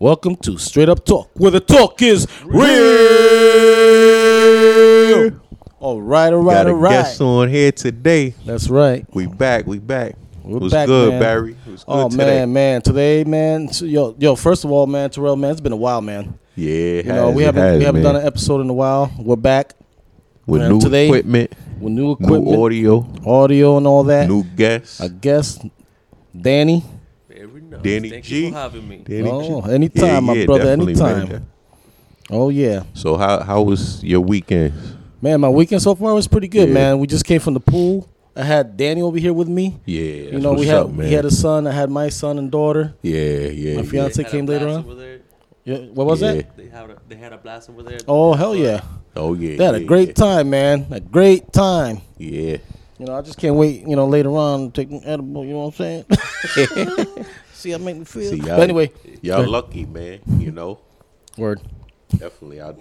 Welcome to Straight Up Talk, where the talk is real. All right, all right, Got a right. guest on here today. That's right. We back. We back. We're was back, good, man. Barry. It was oh, good Oh today. man, man, today, man. Yo, yo. First of all, man, Terrell, man, it's been a while, man. Yeah, it You know, has, we haven't has, we haven't man. done an episode in a while. We're back with man, new today- equipment, with new new equipment, audio, audio, and all that. new guests. I guess Danny. Very nice. Danny Thank G. you for having me. Danny Oh, G. anytime, my brother, definitely, man. anytime. Oh yeah, So how how was your weekend? man. My weekend so far was pretty good, Yeah. man. We just came from the pool. I had Danny over here with me. Yeah, you know, we had he had a son. I had my son and daughter. yeah, yeah, my yeah. fiance- They came later on? Yeah, what was Yeah. that? They had a, they had a blast over there. Oh hell yeah! Oh yeah, They had a great yeah. time, man. A great time. Yeah, You know, I just can't wait. You know, later on, take an edible. You know what I'm saying? See how make me feel. See, but anyway, y'all lucky, man. You know, word. definitely. I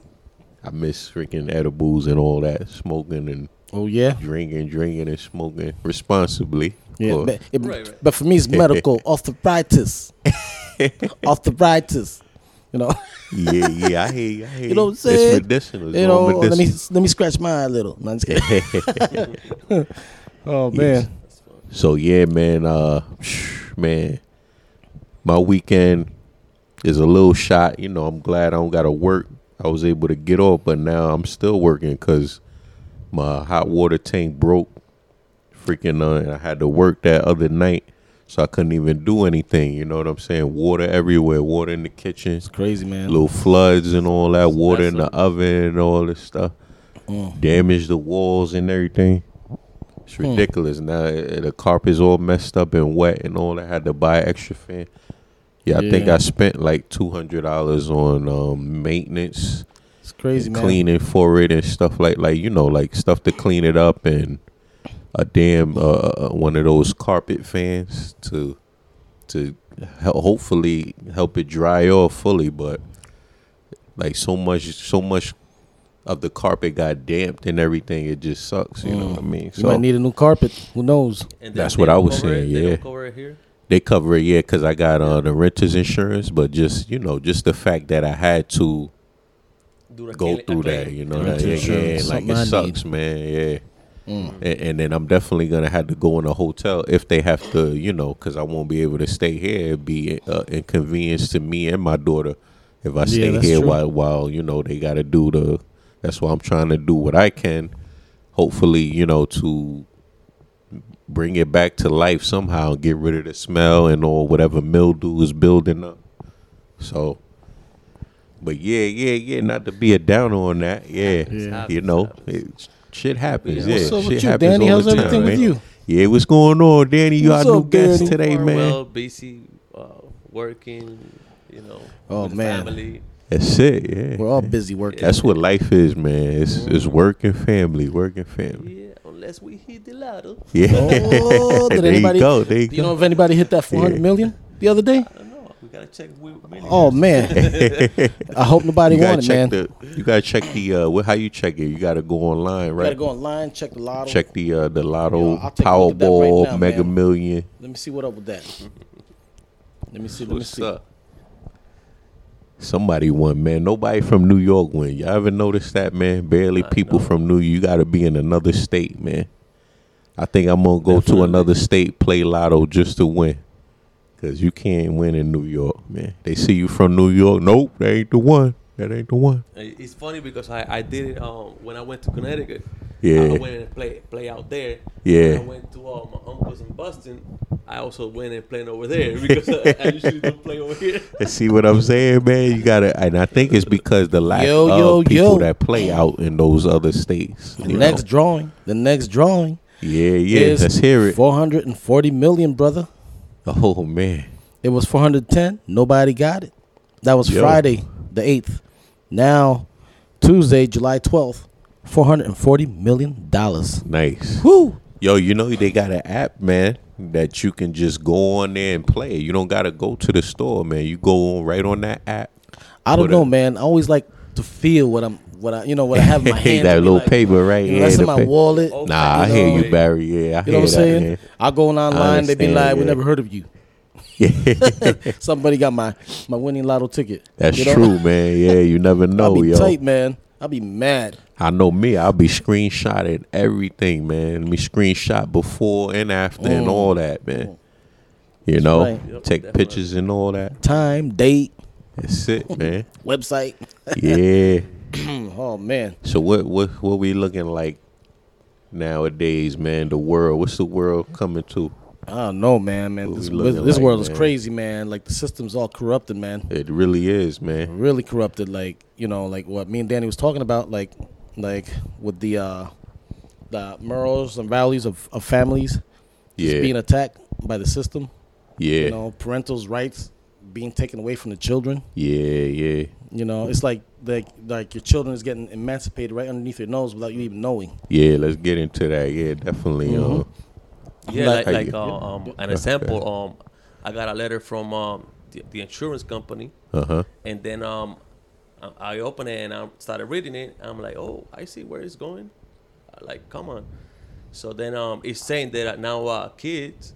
I miss freaking edibles and all that, smoking and Oh yeah, drinking, drinking and smoking responsibly. yeah. course. But, it- Right, right. but for me, it's medical arthritis. arthritis. You know. yeah, yeah, I hear you. I hear You know what I'm It's medicinal. It's you all know, let me medicinal. let me scratch mine a little. No, I'm just kidding. oh man, So yeah, man, uh man, my weekend is a little shot. You know, I'm glad I don't gotta work. I was able to get off, but now I'm still working because my hot water tank broke. Freaking, uh, and I had to work that other night, so I couldn't even do anything. You know what I'm saying? Water everywhere, water in the kitchen, it's crazy, man. little floods and all that, water in the oven and all this stuff. Damaged the walls and everything. It's ridiculous. Now uh, the carpet's all messed up and wet and all. I had to buy extra fan. Yeah, I think I spent like two hundred dollars on um, maintenance, It's crazy, man. cleaning for it and stuff like like you know like stuff to clean it up and a damn uh, uh, one of those carpet fans to to hel- hopefully help it dry off fully. But like so much so much of the carpet got damped and everything. It just sucks. You know what I mean? You might need a new carpet. Who knows? And That's what I was cover saying, It? They yeah. Don't cover it here. they cover it, yeah, because I got uh, the renter's insurance. But just you know, just the fact that I had to Do a go clean- through that, you know, that, yeah, yeah, like it I sucks, man, yeah. And, and then I'm definitely gonna have to go in a hotel if they have to, you know, because I won't be able to stay here. It'd be uh, inconvenience to me and my daughter if I stay that's here true. while while you know they got to do the. That's why I'm trying to do what I can, hopefully, you know, to bring it back to life somehow, get rid of the smell and all whatever mildew is building up. So, but yeah, yeah, yeah, not to be a downer on that. Yeah, Yeah. you know, it, shit happens. Yeah. Yeah, What's up shit with you, happens Danny? all How's the time, everything with man. you? Yeah, what's going on, Danny? You What's got new up, guest Danny? today, Are man. Well, busy, uh, working. You know. Oh, with the man. Family. That's it. Yeah, We're all busy working. That's what life is, man. It's it's work and family, work and family. Yeah, unless we hit the lotto. Yeah, Oh, did there anybody? you go. There you Do you know if anybody hit that four hundred Yeah. million the other day? I don't know. We gotta check Oh man, I hope nobody you gotta won it, check man. the. You gotta check the. Uh, what? How you check it? You gotta go online, right? You right? gotta go online, check the lotto. Check the uh, the Lotto, Yeah, I'll take a look at that right Powerball, now, Mega man. Million. Let me see what up with that. Let me see. Let me see. up? Somebody won, man. Nobody from New York won. Y'all ever notice that, man? Barely Uh, people no. from New. York. You got to be in another state, man. I think I'm gonna go to another state, play Lotto just to win. Cause you can't win in New York, man. They see you from New York. Nope, that ain't the one. That ain't the one. Uh, It's funny because I, I did it um, when I went to Connecticut. Yeah. I went and play play out there. Yeah. When I went to uh, my uncle's in Boston. I also went and played over there because I, I usually don't play over here. See what I'm saying, man? You gotta, and I think it's because the lack Yo, of yo, people yo. that play out in those other states. The next know? drawing. The next drawing. yeah, yeah. is Let's hear it. Four hundred and forty million, brother. Oh man, It was 410. Nobody got it. That was Yo. Friday, the 8th. Now, Tuesday, July 12th, $440 million. nice. Woo! Yo, you know they got an app, man, that you can just go on there and play. You don't gotta go to the store, man. You go on right on that app. I don't know, a- man. I always like to feel what I'm, what I, you know, what I have in my hand. that little like, paper, right? You know, yeah, that's in my pa- wallet. Nah, I hear you, Barry. Yeah, I You know what I'm saying? I go on online, they be like, "We never heard of you." Somebody got my my winning lotto ticket. That's You know? true, man. Yeah, you never I'll know, be yo. tight, man. I'll be mad. I know me. I'll be screenshotting everything, man. Me screenshot before and after and Mm. all that, man. You know, right. Yep, take pictures and all that. Time, date, That's it, man. website. yeah. oh man. So what what what we looking like nowadays, man? The world. What's the world coming to? I don't know, man. Man, What this, this like, world is crazy, man. Like the system's all corrupted, man. It really is, man. Really corrupted. Like you know, like what me and Danny was talking about, like like with the uh the morals and values of, of families Yeah. being attacked by the system. Yeah. You know, parentals' rights being taken away from the children. Yeah, yeah. You know, it's like like like your children is getting emancipated right underneath your nose without you even knowing. Yeah, let's get into that. Yeah, definitely. Mhm. Uh, Yeah, Like- like, uh, um, an example. Um, I got a letter from um, the, the insurance company, uh-huh. and then um, I, I opened it and I started reading it. I'm like, oh, I see where it's going. Like, come on. So then um, it's saying that now uh, kids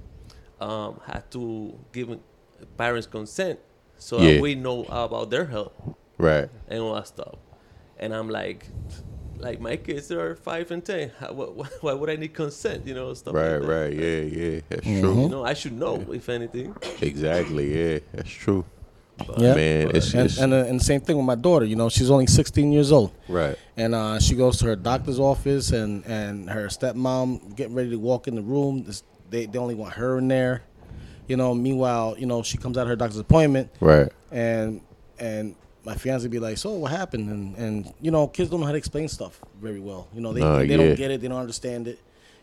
um, have to give parents consent so Yeah. that we know about their health Right. and all that stuff. And I'm like, like my kids are five and ten. How, why, why would I need consent? You know, stuff Right, like that. right. Yeah, yeah. That's Mhm. true. You know, I should know if anything. Exactly. Yeah, that's true. But, Yeah. Man, it's, And it's and, uh, and the same thing with my daughter. You know, she's only 16 years old. right. and uh, she goes to her doctor's office and, and her stepmom getting ready to walk in the room This- they, they only want her in there you know meanwhile you know she comes out of her doctor's appointment Right. and and my fiance be like so what happened and and you know kids don't know how to explain stuff very well you know they, Nah, they yeah. don't get it they don't understand it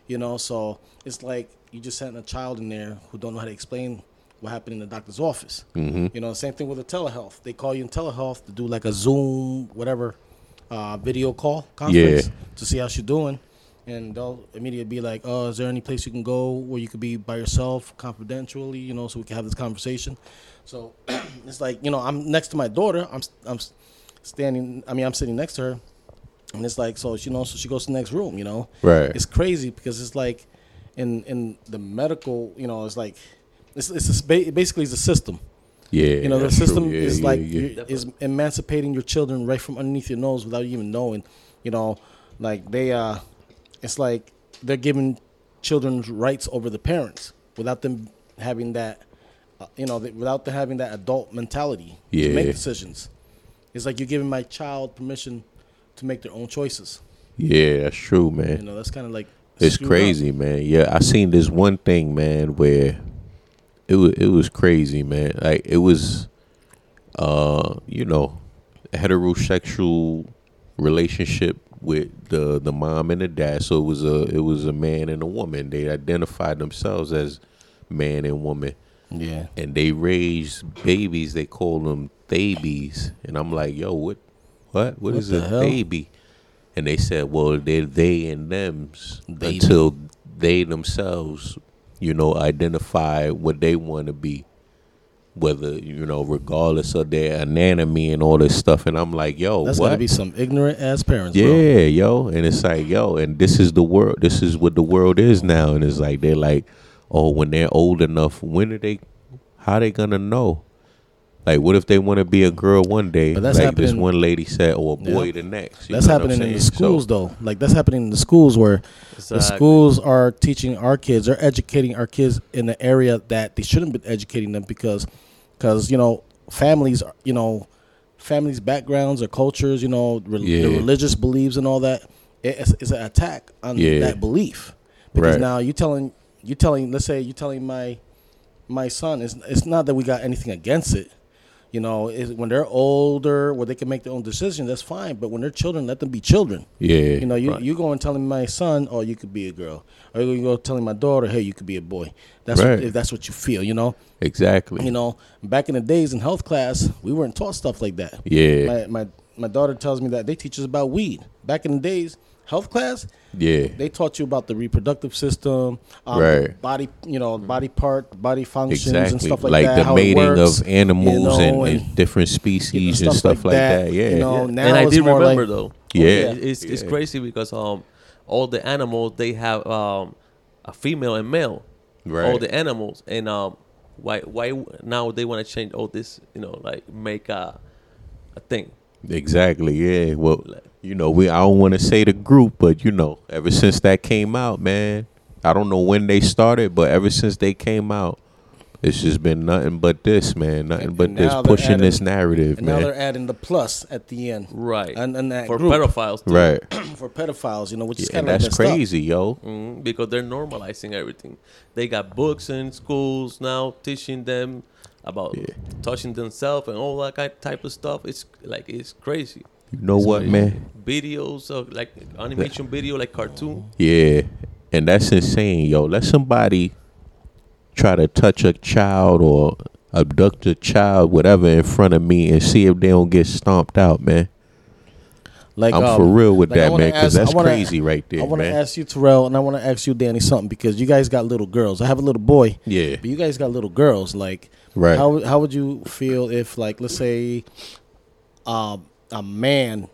you know so it's like you just sent a child in there who don't know how to explain what happened in the doctor's office Mm-hmm. you know, same thing with the telehealth. They call you in telehealth to do like a Zoom, whatever, uh, video call conference Yeah. to see how she's doing. And they'll immediately be like, "Oh, is there any place you can go where you could be by yourself, confidentially, you know, so we can have this conversation?" So it's like, you know, I'm next to my daughter. I'm I'm standing. I mean, I'm sitting next to her, and it's like, so you know, so she goes to the next room. You know, Right. it's crazy because it's like in in the medical, you know, it's like it's it's a, basically it's a system. yeah. You know, the system Yeah, is yeah, like yeah. is emancipating your children right from underneath your nose without you even knowing. You know, like they uh, it's like they're giving children's rights over the parents without them having that, uh, you know, th- without them having that adult mentality to make decisions. It's like you're giving my child permission to make their own choices. Yeah, that's true, man. You know, that's kind of like It's screwed up. crazy, man. Yeah, I seen this one thing, man, where it was it was crazy, man. Like it was, uh, you know, a heterosexual relationship with the the mom and the dad. So it was a it was a man and a woman. They identified themselves as man and woman, Yeah. and they raised babies. They call them babies, and I'm like, yo, what, what, what What is a hell? baby? And they said, well, they're they and them's Baby. until they themselves, you know, identify what they want to be, whether you know, regardless of their anatomy and all this stuff. And I'm like, yo, That's what? gotta be some ignorant ass parents, Yeah, bro. yo, and it's like, yo, and this is the world. This is what the world is now, and it's like they're like, oh, when they're old enough, when are they? How they gonna know? Like, what if they want to be a girl one day? But that's like this one lady said, or a boy Yeah. the next. You That's know what I'm happening in the saying? So- schools, though. Like that's happening in the schools where the Exactly. schools are teaching our kids, they're educating our kids in the area that they shouldn't be educating them because, because you know, families, are- you know, families' backgrounds or cultures, you know, re- Yeah. the religious beliefs and all that. it- It's, it's an attack on Yeah. that belief because Right. now you telling you telling, let's say you telling my my son, it's it's not that we got anything against it. You know, is when they're older, where they can make their own decisions, that's fine. But when they're children, let them be children. Yeah, You know, you Right. you go and telling my son, oh, you could be a girl, or you go telling my daughter, hey, you could be a boy. That's Right. what, if that's what you feel. You know, exactly. you know. Back in the days in health class, we weren't taught stuff like that. yeah, My my my daughter tells me that they teach us about weed. Back in the days, health class, yeah, they taught you about the reproductive system, um, Right. Body, you know, body part, body functions, exactly. and stuff like, like that. the how it mating works, of animals you know, and, and- and different species and stuff like that. Yeah, you know, Yeah. now and I it's did more remember like, though. Yeah. It- it's it's Yeah. crazy because um all the animals they have um a female and male. right. All the animals and um Why why now they want to change all this? You know, like make a a thing. Exactly. Yeah. Well, Like- you know, we I don't want to say the group, but you know, ever since that came out, man, I don't know when they started, but ever since they came out, it's just been nothing but this, man. Nothing And- but this now they're pushing this narrative, And now man. they're adding the plus at the end, Right. And and that for group pedophiles. Too. Right. for pedophiles, you know, which is Yeah, kind and of that's crazy, yo. Mhm, because they're normalizing everything. They got books in schools now teaching them about Yeah. touching themselves and all that type of stuff. It's like it's crazy. You know It's what, man? Videos of like animation video, like cartoon. Yeah, and that's insane, yo. Let somebody try to touch a child or abduct a child, whatever, in front of me, and see if they don't get stomped out, man. like I'm um, for real with like, that, man, because that's wanna- crazy right there, I want to ask you, Terrell, and I want to ask you, Danny, something because you guys got little girls. I have a little boy, yeah, but you guys got little girls. Like, right. how how would you feel if, like, let's say, um, a man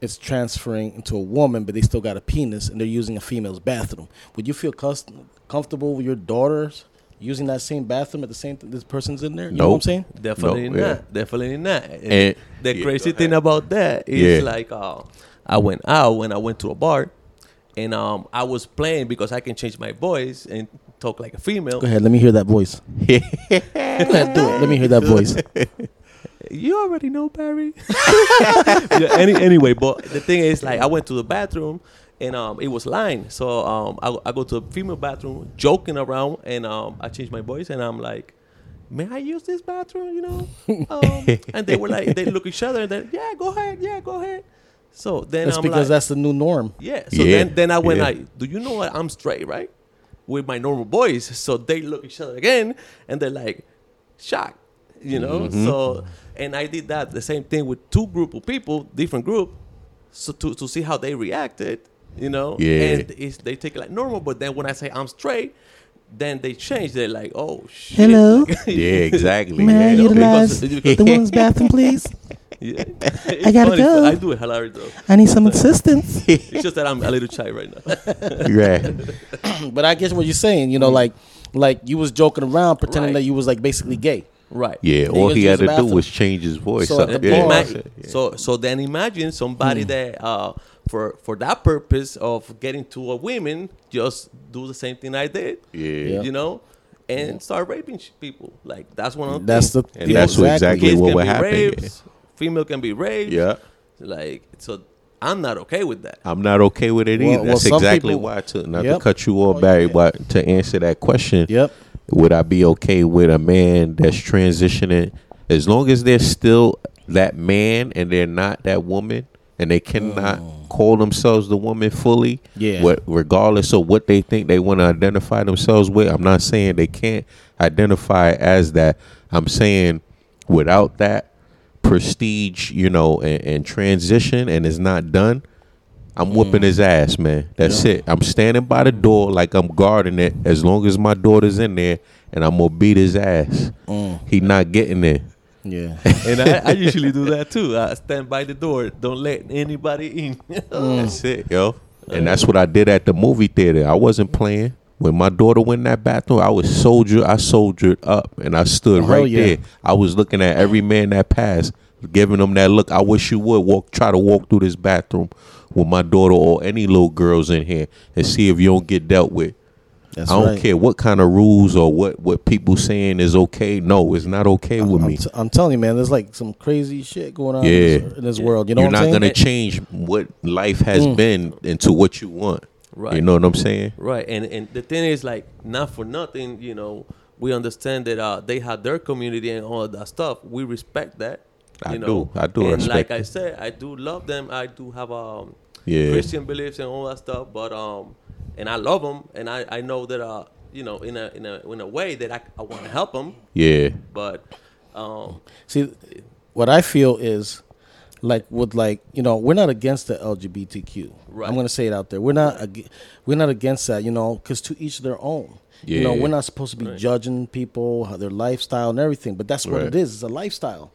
is transferring into a woman, but they still got a penis and they're using a female's bathroom? Would you feel cus- comfortable with your daughters using that same bathroom at the same th- this person's in there? You know what I'm saying? Definitely No, yeah. not. Definitely not. And And- the crazy go thing ahead. about that is Yeah. like uh, I went out when I went to a bar, and um, I was playing because I can change my voice and talk like a female. Go ahead, let me hear that voice. Go ahead, do it. Let me hear that voice. You already know Barry. yeah, any, anyway, but the thing is, like, I went to the bathroom and um, it was lined. So um, I, I go to the female bathroom, joking around, and um, I change my voice, and I'm like, "May I use this bathroom?" You know, um, and they were like, they look each other, and then, "Yeah, go ahead, yeah, go ahead." So then That's I'm because like, that's the new norm. yeah. So Yeah, then, then I went yeah. like, "Do you know what? I'm straight, right?" With my normal voice. So they look each other again, and they're like, shocked, you know. Mm-hmm. So and I did that the same thing with two group of people, different group, so to to see how they reacted, you know. Yeah. And it's, they take it like normal, but then when I say I'm straight. Then they change. They're like, "Oh shit!" Hello? yeah, exactly. May I yeah, utilize because- the women's bathroom, please? Yeah. I gotta funny, go. I do it hilarious though. I need some assistance. It's just that I'm a little shy right now. right. but I guess what you're saying, you know, like like you was joking around, pretending Right. that you was like basically gay. Right. Yeah, all he had the to do was change his voice. So up. the yeah, bar- yeah. So so then imagine somebody that uh for for that purpose of getting to a women just do the same thing I did. Yeah. You know? And start raping people. Like that's one of the That's the. And that's what exactly what would happen, raped, female can be raped. Yeah. Like so I'm not okay with that. I'm not okay with it Well- either. well, That's some exactly people- why. To not Yep. to cut you off, Oh, Barry, yeah. but to answer that question, Yep. Would I be okay with a man that's transitioning as long as they're still that man and they're not that woman and they cannot mm. call themselves the woman fully? Yeah. What regardless of what they think they want to identify themselves with, I'm not saying they can't identify as that. I'm saying without that prestige, you know, and, and transition and it's not done, I'm whooping mm. his ass, man. That's it. I'm standing by the door like I'm guarding it as long as my daughter's in there and I'm gonna beat his ass. Mm. He not getting there. Yeah. and I, I usually do that too. I stand by the door. Don't let anybody in. Mm. That's it, yo. And that's what I did at the movie theater. I wasn't playing. When my daughter went in that bathroom, I was soldier. I soldiered up, and I stood hell right yeah. there. I was looking at every man that passed, giving them that look. I wish you would walk, try to walk through this bathroom with my daughter or any little girls in here, and see if you don't get dealt with. That's I don't right. care what kind of rules or what what people saying is okay. No, it's not okay with I'm, me. t- I'm telling you, man, there's like some crazy shit going on Yeah. in, this, in this world. You know You're what I'm not gonna change what life has been into what you want. Right. You know what I'm saying? Right, and and the thing is, like, not for nothing, you know, we understand that uh, they have their community and all of that stuff. We respect that. I you do. I do And respect like I said, I do love them. I do have um, Yeah. Christian beliefs and all that stuff. But um, and I love them, and I, I know that uh, you know, in a in a in a way that I, I want to help them. Yeah. But um, See, what I feel is like with like you know we're not against the LGBTQ. Right. I'm gonna say it out there. We're not ag- we're not against that. You know, because to each their own. Yeah. You know, we're not supposed to be Right. judging people, how their lifestyle and everything. But that's what Right. it is. It's a lifestyle.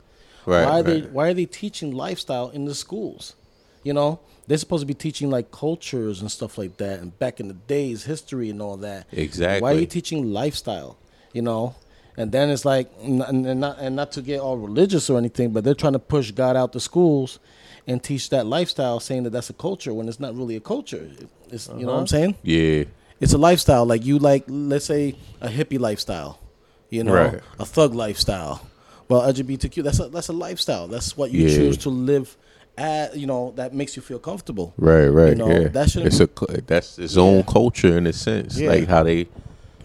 Right, Why are they. Why are they teaching lifestyle in the schools? You know, they're supposed to be teaching like cultures and stuff like that, and back in the days, history and all that. Exactly. Why are you teaching lifestyle? You know, And then it's like, and not and not to get all religious or anything, but they're trying to push God out the schools and teach that lifestyle, saying that that's a culture when it's not really a culture. It's you know what I'm uh-huh. saying? Yeah. It's a lifestyle. Like you like, let's say a hippie lifestyle, you know, Right. a thug lifestyle. Well, LGBTQ, that's a that's a lifestyle. That's what you Yeah. choose to live You know, that makes you feel comfortable. Right, right, know, yeah. that shouldn't it's be- a that's its own culture in a sense, Yeah. like how they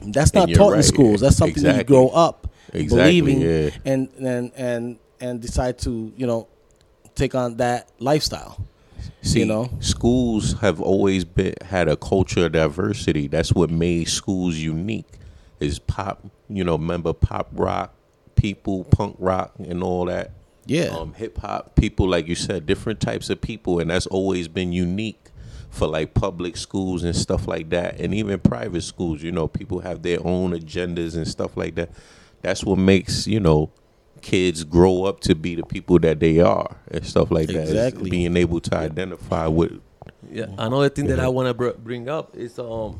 That's not taught in schools. That's something that you grow up Exactly, believing yeah. and and and and decide to you know take on that lifestyle. See, you know? schools have always been had a culture of diversity. That's what made schools unique. Is pop, you know, remember pop rock people, punk rock, and all that. Yeah. um, hip hop people, like you said, different types of people, and that's always been unique for like public schools and stuff like that, and even private schools. You know, people have their own agendas and stuff like that. That's what makes you know kids grow up to be the people that they are and stuff like that. Exactly. being able to identify with. Yeah, another thing that I want to br- bring up is um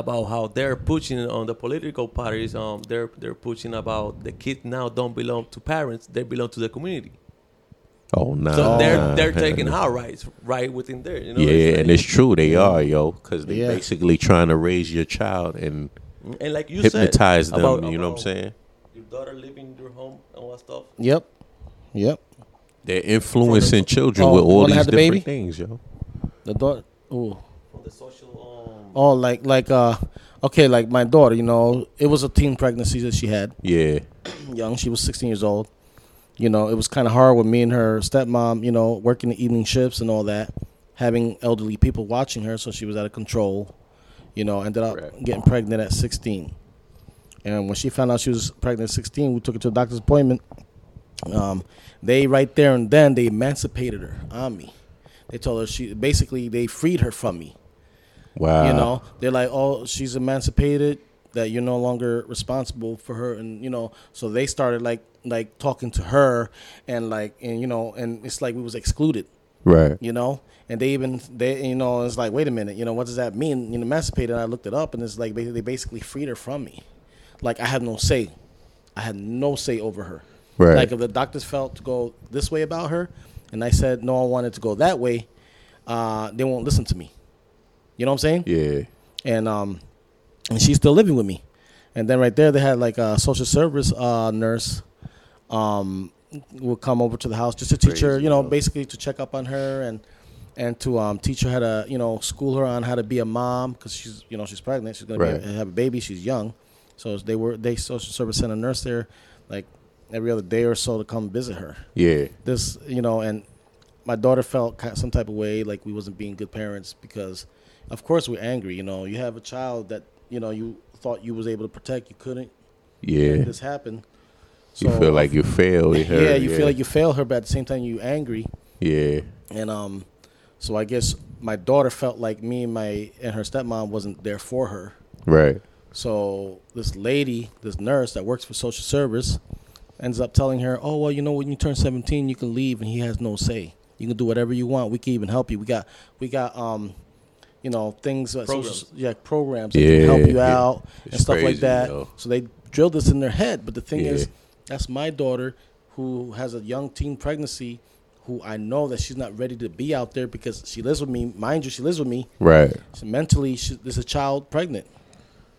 about how they're pushing on the political parties. Um, they're they're pushing about the kids now don't belong to parents; they belong to the community. Oh nah, So they're they're taking our rights right within there. You know, yeah, and it's true they are, yo, because they Yeah. basically trying to raise your child and and like you hypnotize said, them. about- you know what I'm saying? Your daughter living in your home and all that stuff. Yep. Yep. They're influencing children Oh, with all these have the different baby? things, yo. The daughter. Ooh. From the social Oh, like like uh, okay, like my daughter. You know, it was a teen pregnancy that she had. Yeah, Young. She was 16 years old. You know, it was kind of hard with me and her stepmom. You know, working the evening shifts and all that, having elderly people watching her, so she was out of control. You know, ended up getting pregnant at 16. And when she found out she was pregnant at 16, we took her to a doctor's appointment. Um, they right there and then they emancipated her on me. They told her she basically they freed her from me. Wow. You know, they're like, oh, she's emancipated. That you're no longer responsible for her, and you know, so they started like like talking to her, and like and you know, and it's like we was excluded, right? you know, and they even they you know it's like wait a minute, you know, what does that mean? You know, emancipated. I looked it up, and it's like they they basically freed her from me, like I had no say, I had no say over her. Right. Like if the doctors felt to go this way about her, and I said no, I wanted to go that way, uh, they won't listen to me. You know what I'm saying? Yeah, and um and she's still living with me. And then right there they had like a social service uh nurse um would come over to the house just to teach her you know basically to check up on her and and to um teach her how to you know school her on how to be a mom because she's you know she's pregnant. She's gonna Right. be, have a baby. She's young. So they were they social service sent a nurse there like every other day or so to come visit her. Yeah, this you know and my daughter felt some type of way like we wasn't being good parents because of course we're angry you know. You have a child that you know you thought you was able to protect. You couldn't. Yeah. this happened you feel like you failed. her, yeah you feel like you failed her but at the same time you angry. Yeah, and um so i guess my daughter felt like me and my and her stepmom wasn't there for her. Right. so this lady this nurse that works for social service ends up telling her oh well you know when you turn 17 you can leave and he has no say. You can do whatever you want. We can even help you. We got we got um you know things uh, social- Programs. yeah programs that can help you yeah. out and It's stuff like crazy, that yo. so they drilled this in their head but the thing Yeah. is that's my daughter who has a young teen pregnancy who I know that she's not ready to be out there because she lives with me mind you she lives with me Right. so mentally she, there's a child pregnant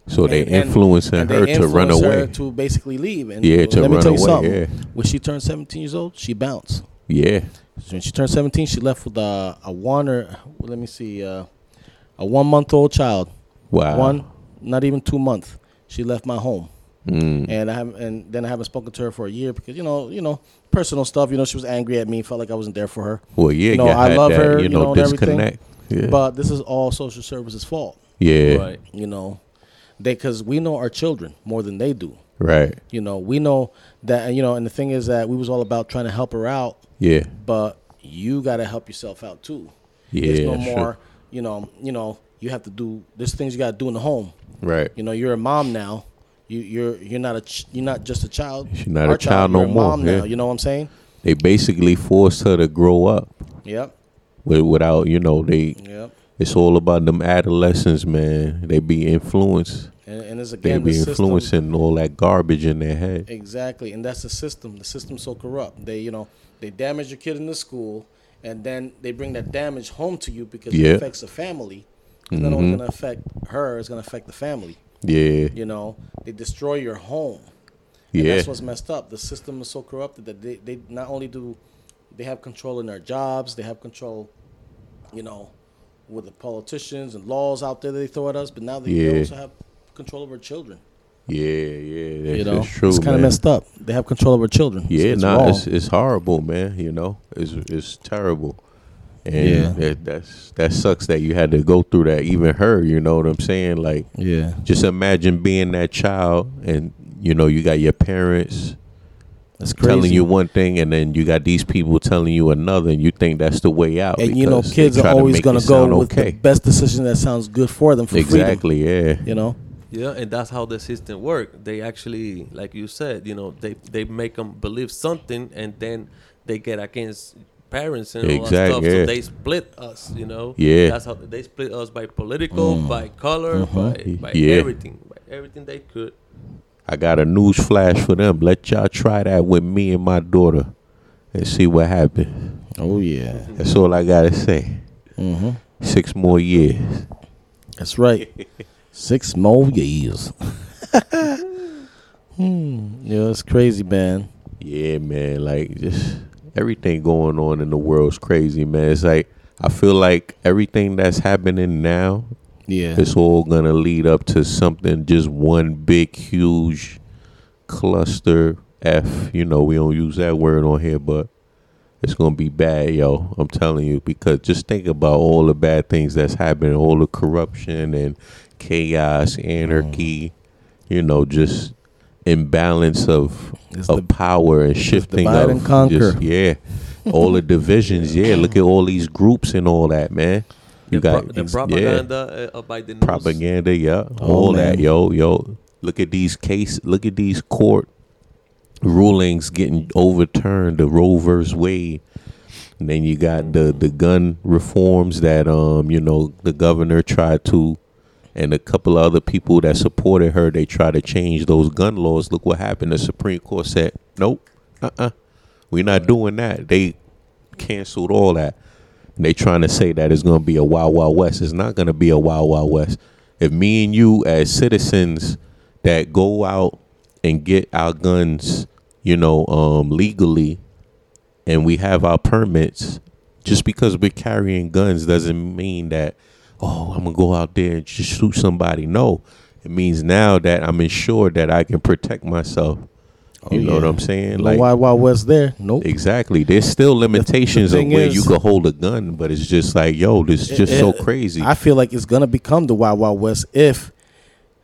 So they and- and- influencing and her they to run influence her away. to basically leave. And Yeah, to let me run tell you away, something. yeah. When she turned 17 years old, she bounced. Yeah. When she turned 17, she left with a, a one or let me see, uh, a one month old child. Wow. One, not even two months. She left my home, Mm. and I haven't, and then I haven't spoken to her for a year because you know, you know, personal stuff. You know, she was angry at me, felt like I wasn't there for her. Well, yeah, you know, you I love that, her, you you know, know, and everything. disconnect. Yeah. But this is all social services' fault. yeah. Right. You know, they because we know our children more than they do. Right. You know, we know that you know, and the thing is that we was all about trying to help her out, Yeah. but you got to help yourself out too. Yeah. There's no sure. You know, you know, you have to do there's things you got to do in the home. Right. You know, you're a mom now. You you're you're not a ch- you're not just a child. She's not Our a child no you're a more, Mom yeah. now, you know what I'm saying? They basically forced her to grow up Yep. without, you know, they. Yep. It's all about them adolescents, man. They be influenced and, and it's They again the be system. influencing all that garbage in their head. Exactly, and that's the system. The system's so corrupt. They, you know, they damage your kid in the school, and then they bring that damage home to you because Yeah. it affects the family. It's not only Mhm. going to affect her; it's going to affect the family. Yeah, You know, they destroy your home. And yeah, that's what's messed up. The system is so corrupted that they, they not only do they have control in their jobs, they have control, you know, with the politicians and laws out there that they throw at us, but now they, Yeah. they also have control over children. Yeah, yeah. That's, you know, that's true, it's kind of messed up. They have control over children. Yeah, it's nah, wrong. it's it's horrible, man. You know, it's it's terrible, and Yeah. that, that's that sucks that you had to go through that. Even her, you know what I'm saying? Like, yeah. just imagine being that child, and you know you got your parents That's crazy. telling you one thing, and then you got these people telling you another, and you think that's the way out. and you know, kids are always going to go with the best decision that sounds good for them for exactly, yeah. You know, Yeah, and that's how the system work. They actually, like you said, you know, they they make them believe something, and then they get against parents and all that stuff. yeah. So they split us. You know. Yeah. That's how they split us by political, by color, by, by Yeah. everything, by everything they could. I got a news flash for them. Let y'all try that with me and my daughter, and see what happens. oh yeah, That's all I gotta say. mm-hmm. Six more years. that's right. Six more years. hmm. Yeah, it's crazy, man. Yeah, man. Like just everything going on in the world's crazy, man. It's like I feel like everything that's happening now, Yeah, it's all gonna lead up to something. Just one big, huge cluster F. You know, we don't use that word on here, but it's gonna be bad, yo. I'm telling you, because just think about all the bad things that's happening, all the corruption and chaos, anarchy. You know, just imbalance of It's of the- power and shifting divide of and conquer. just- yeah, all the divisions. Yeah, look at all these groups and all that, man. You the, got pro- the ex- yeah propaganda uh, by the news. propaganda, yeah, Oh, all that, yo, yo. Look at these case, look at these court rulings getting overturned. The Roe versus Wade, and then you got the the gun reforms that um you know the governor tried to, and a couple of other people that supported her. They tried to change those gun laws. Look what happened. The Supreme Court said, nope, uh, uh-uh, uh, we are not doing that. They canceled all that. And they trying to say that it's going to be a wild wild west. It's not going to be a wild wild west. If me and you as citizens that go out and get our guns, you know, um, legally, and we have our permits, just because we're carrying guns doesn't mean that, oh, I'm gonna go out there and just shoot somebody. No, it means now that I'm ensured that I can protect myself. Oh, you know what. I'm saying? Like Wild Wild West there. Nope. Exactly. There's still limitations of thing where is- you can hold a gun, but it's just like, yo, this is just It- so crazy. I feel like it's gonna become the Wild Wild West if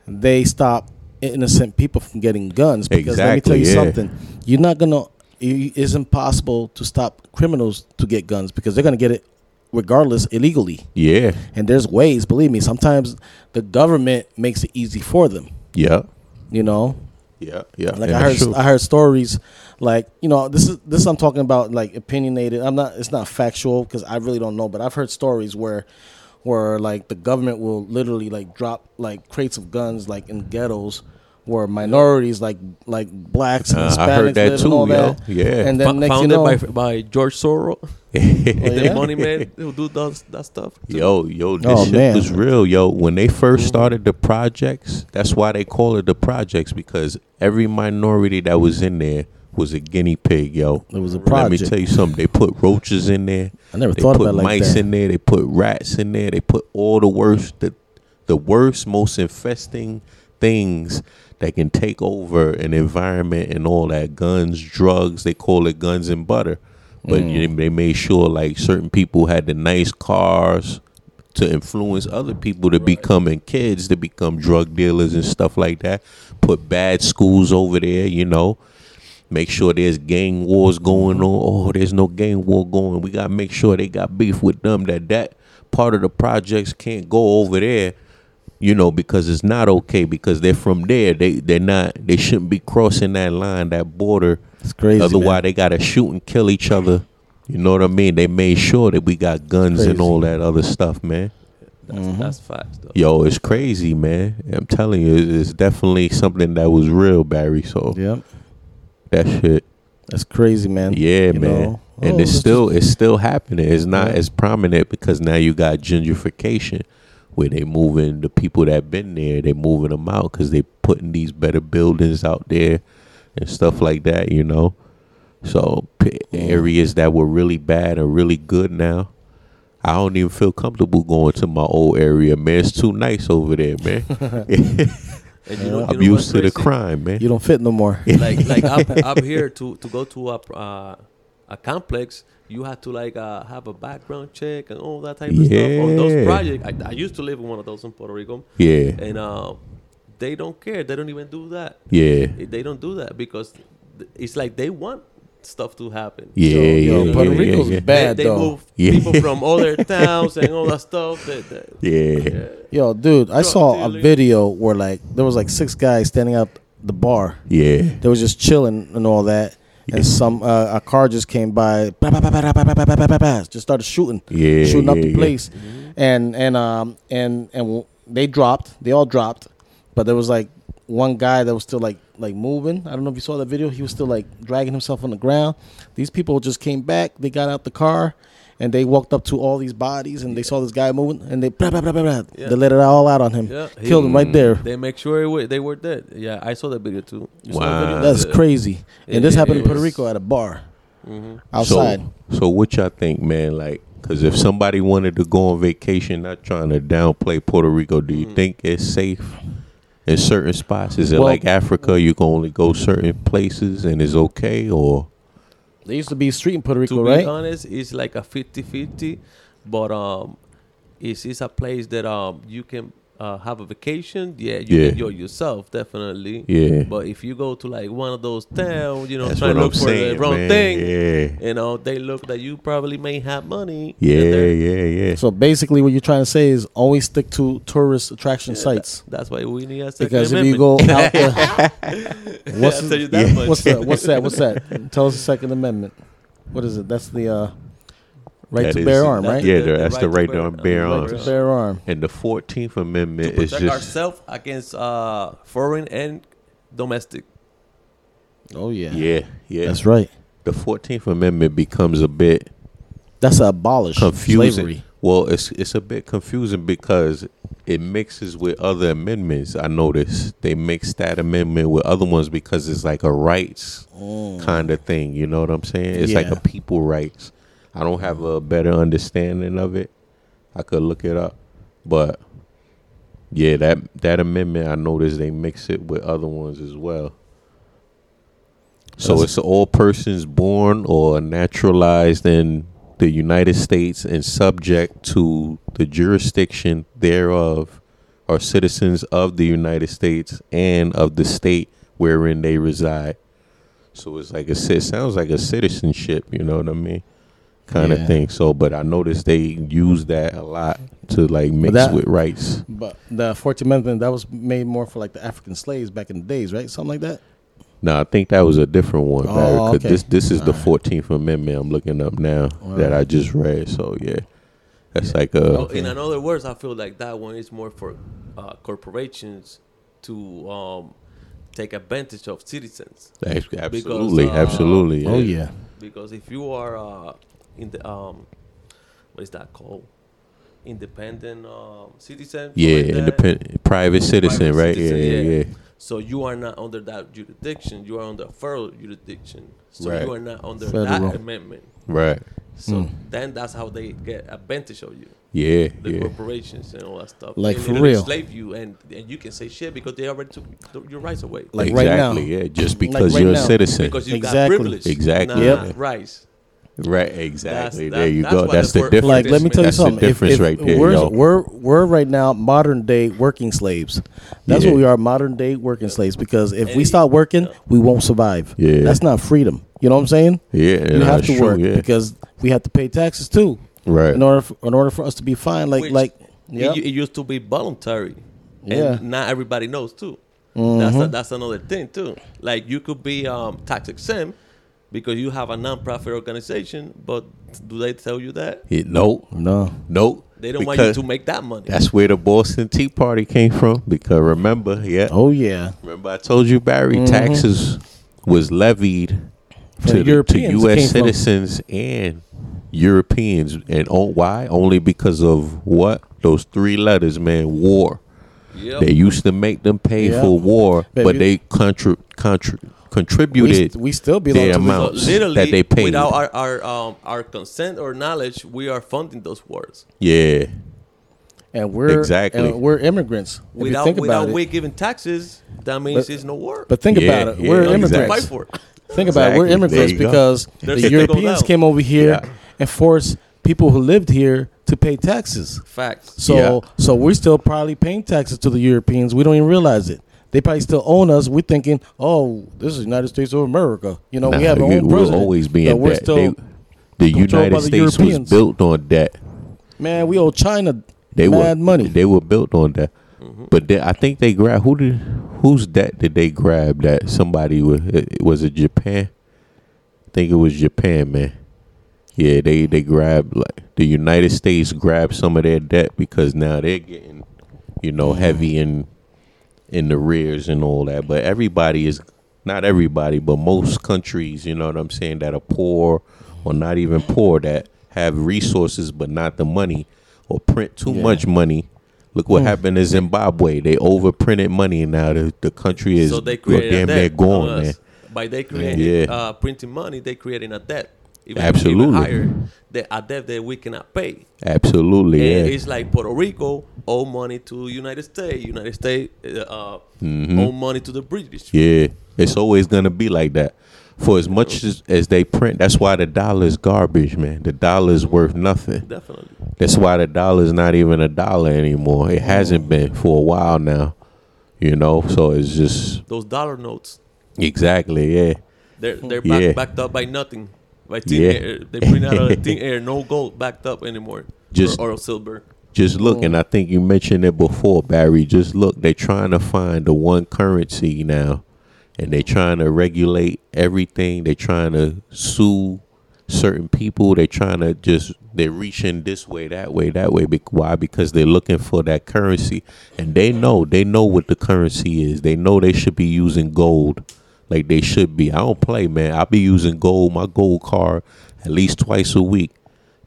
they stop innocent people from getting guns. Because let me tell you yeah. something, you're not gonna. It's impossible to stop criminals to get guns because they're gonna get it regardless illegally. yeah. And there's ways. Believe me, sometimes the government makes it easy for them. Yeah. You know, Yeah. Yeah. like I heard, true. I heard stories, like you know, this is this I'm talking about, like opinionated. I'm not, it's not factual because I really don't know, but I've heard stories where, where like the government will literally like drop like crates of guns like in ghettos, where minorities like like blacks and Uh, Hispanics I heard that live too, and all yo. that. Yeah. and then Fo- next you founded know, by by George Soros, Oh, the money man who do those, that stuff. too. Yo, yo, this Oh, shit man. was real, yo. When they first started the projects, that's why they call it the projects because every minority that was in there was a guinea pig, yo. It was a project. Let me tell you something. They put roaches in there. I never they thought put about it like mice in there. They put rats in there. They put all the worst, the, the worst, most infesting things that can take over an environment and all that. Guns, drugs. They call it guns and butter. But Mm. you- they made sure like certain people had the nice cars to influence other people to becoming kids to become drug dealers and stuff like that. Put bad schools over there, you know. Make sure there's gang wars going on. Oh, there's no gang war going. We gotta make sure they got beef with them. That that part of the projects can't go over there, you know, because it's not okay. Because they're from there. They they're not. They shouldn't be crossing that line, that border. It's crazy. Otherwise, man. they gotta shoot and kill each other. You know what I mean? They made sure that we got guns and all that other stuff, man. That's, Mm-hmm. that's facts, though. Yo, it's crazy, man. I'm telling you, it's- it's definitely something that was real, Barry. So Yep. that shit, That's crazy, man. yeah, You man. know? And Oh, it's still is- it's still happening. It's not Yeah. as prominent because now you got gentrification, where they moving the people that been there. They moving them out because they putting these better buildings out there and stuff like that. You know, so p- areas that were really bad are really good now. I don't even feel comfortable going to my old area, man. It's too nice over there, man. And you know, you I'm know used to the crime, man. you don't fit no more. like like up, up here to to go to a uh, a complex you have to like uh, have a background check and all that type of yeah. stuff on those projects I, I used to live in one of those in puerto rico Yeah, and uh, they don't care they don't even do that yeah, they don't do that because it's like they want stuff to happen yeah, So, yeah, yo, yeah, Puerto yeah, Rico's yeah. bad. they, they though. move Yeah. people from other towns and all that stuff that, that, yeah. Yo, dude, I Drug saw a video where like there was like six guys standing up the bar. Yeah. They was just chilling and all that and some uh, a car just came by, bah, bah, bah, just started shooting, yeah, shooting yeah, up the yeah. place, mm-hmm. and and um and and they dropped, they all dropped, but there was like one guy that was still like like moving. I don't know if you saw that video. He was still like dragging himself on the ground. These people just came back. They got out the car and they walked up to all these bodies, and they saw this guy moving, and they blah, blah, blah, blah, blah. Yeah. they let it all out on him, yeah killed him right there. they make sure it wa- they were dead yeah i saw that video too You saw that Wow. video? That's Yeah. crazy. It- And this happened in Puerto Rico at a bar Mhm. outside. So, so what y'all think, man? Like, because if somebody wanted to go on vacation, not trying to downplay Puerto Rico, do you Mhm. think it's safe in certain spots? Is it Well- like Africa? You can only go certain places and it's okay, or There used to be a street in Puerto Rico, right? to be right? honest, it's like a 50-50, but um, it's, it's a place that um you can uh, have a vacation. Yeah, you Yeah. enjoy yourself definitely. yeah? But if you go to like one of those towns, you know, That's trying what to I'm look for saying, the wrong man. thing, Yeah, you know, they look that you probably may have money. yeah, and yeah, yeah. So basically, what you're trying to say is always stick to tourist attraction yeah, sites. that- that's why we need a second Because if you go out there, what's, I'll the- that what's that? What's that? What's that? Tell us the Second Amendment. What is it? That's the uh, right That to is- bear arm, right? Yeah, the- the- the that's the right right to to bear- bear right arms. Right to bear arm. And the Fourteenth to Amendment is protect just ourselves against uh, foreign and domestic. Oh yeah. yeah, yeah. That's right. The Fourteenth Amendment becomes a bit That's to abolish confusing. slavery. Well, it's it's a bit confusing because it mixes with other amendments. I noticed they mix that amendment with other ones because it's like a rights kind of thing. You know what I'm saying? It's like a people rights. I don't have a better understanding of it. I could look it up, but yeah, that that amendment I noticed they mix it with other ones as well. So That's- it's all persons born or naturalized in the United States and subject to the jurisdiction thereof are citizens of the United States and of the state wherein they reside. So it's like a ci- sounds like a citizenship, you know what I mean? Kind Yeah. of thing. So, but I noticed they use that a lot to like mix that- with rights. But the Fourteenth Amendment that was made more for like the African slaves back in the days, right? Something like that. No, I think that was a different one. Oh, Barry, 'cause okay. this this is the Alright. Fourteenth Amendment I'm looking up now that I just read. So yeah, that's like a No, in other words, I feel like that one is more for uh, corporations to um, take advantage of citizens. Abs- absolutely, uh, absolutely. Oh yeah. Because if you are uh, in the um, what is that called? Independent um, citizen. yeah, like independent private citizen, Private right? citizen, yeah, yeah, yeah. So you are not under that jurisdiction. You are under federal jurisdiction. So Right. you are not under Federal. that amendment. Right. So Mm. then that's how they get advantage of you. Yeah, the yeah. corporations and all that stuff. Like, and for real. enslave you, and and you can say shit because they already took your rights away Like right now. exactly. Yeah, just Like because right you're now. a citizen. because you Exactly. got privilege, Exactly. not Yep. rights. Right. Exactly. that- there you that's go. why That's the the for- difference. Like, let me tell you That's the something. If- difference if right there, we're, yo. we're we're right now modern day working slaves. That's Yeah. what we are, modern day working slaves. Because if we And- stop working, we won't survive. Yeah. That's not freedom. You know what I'm saying? Yeah, You no, have to true, work Yeah. because we have to pay taxes too. right. In order for, in order for us to be fine, like Which like It, yeah. it used to be voluntary, Yeah. and not everybody knows too. Mm-hmm. That's a, that's another thing too. Like you could be um, tax exempt because you have a non-profit organization, but do they tell you that? Yeah, no, no. no. They don't want you to make that money. That's where the Boston Tea Party came from. Because remember, yeah, Oh yeah. remember I told you, Barry, mm-hmm. taxes was levied to, the, to U.S. came from. citizens and Europeans, and oh, why? Only because of what? Those three letters, man. War. Yep. They used to make them pay Yeah. for war, But but they contri- contri- We, contributed st- we still belong their to the- So amount. literally, that they paid. without our our, um, our consent or knowledge, we are funding those wars. yeah, and we're Exactly. and we're immigrants. If you Without think without we giving taxes, that means But- there's no war. but think Yeah, about it, yeah, we're exactly. Immigrants. fight for. it. Think about it. We're immigrants There you go. because They're the Europeans came over here Yeah. and forced people who lived here to pay taxes. Facts. So Yeah. so we're still probably paying taxes to the Europeans. We don't even realize it. They probably still own us. We're thinking, oh, this is the United States of America. You know, Nah, we have our you- own we'll president. always be but in we're still, They- the controlled by United the States was built on debt. man, we owe China They mad were money. They were built on that. Mm-hmm. But they, I think they grabbed who did whose debt did they grab that somebody was it, was it Japan? I think it was Japan, man. Yeah, they they grabbed like the United States grabbed some of their debt because now they're getting, you know, heavy in in the rears and all that. But everybody is not everybody, but most countries, you know what I'm saying, that are poor or not even poor that have resources but not the money or print too Yeah. much money. Look what happened in Zimbabwe. They overprinted money and now the, the country is so they created damn debt near gone, man. By they creating Yeah. uh, printing money, they creating a debt. Even, Absolutely. Even higher, debt that we cannot pay. Absolutely, And yeah. it's like Puerto Rico owe money to United States. United States uh, Mhm. owe money to the British. Yeah, it's always gonna be like that. For as much as, as they print, that's why the dollar is garbage, man. The dollar is worth nothing. Definitely. That's why the dollar is not even a dollar anymore. It hasn't been for a while now. You know, so it's just Those dollar notes, exactly, yeah, they're they're Yeah. backed up by nothing. By thin Yeah. air. They bring out of the thin air, no gold backed up anymore. Just- or, or silver. Just look, and I think you mentioned it before, Barry. Just look, they're trying to find the one currency now, and they're trying to regulate everything. They're trying to sue certain people. They're trying to just they're reaching this way, that way, that way. Bec- Why? Because they're looking for that currency, and they know they know what the currency is. They know they should be using gold, like they should be. I don't play, man. I'll be using gold, my gold card, at least twice a week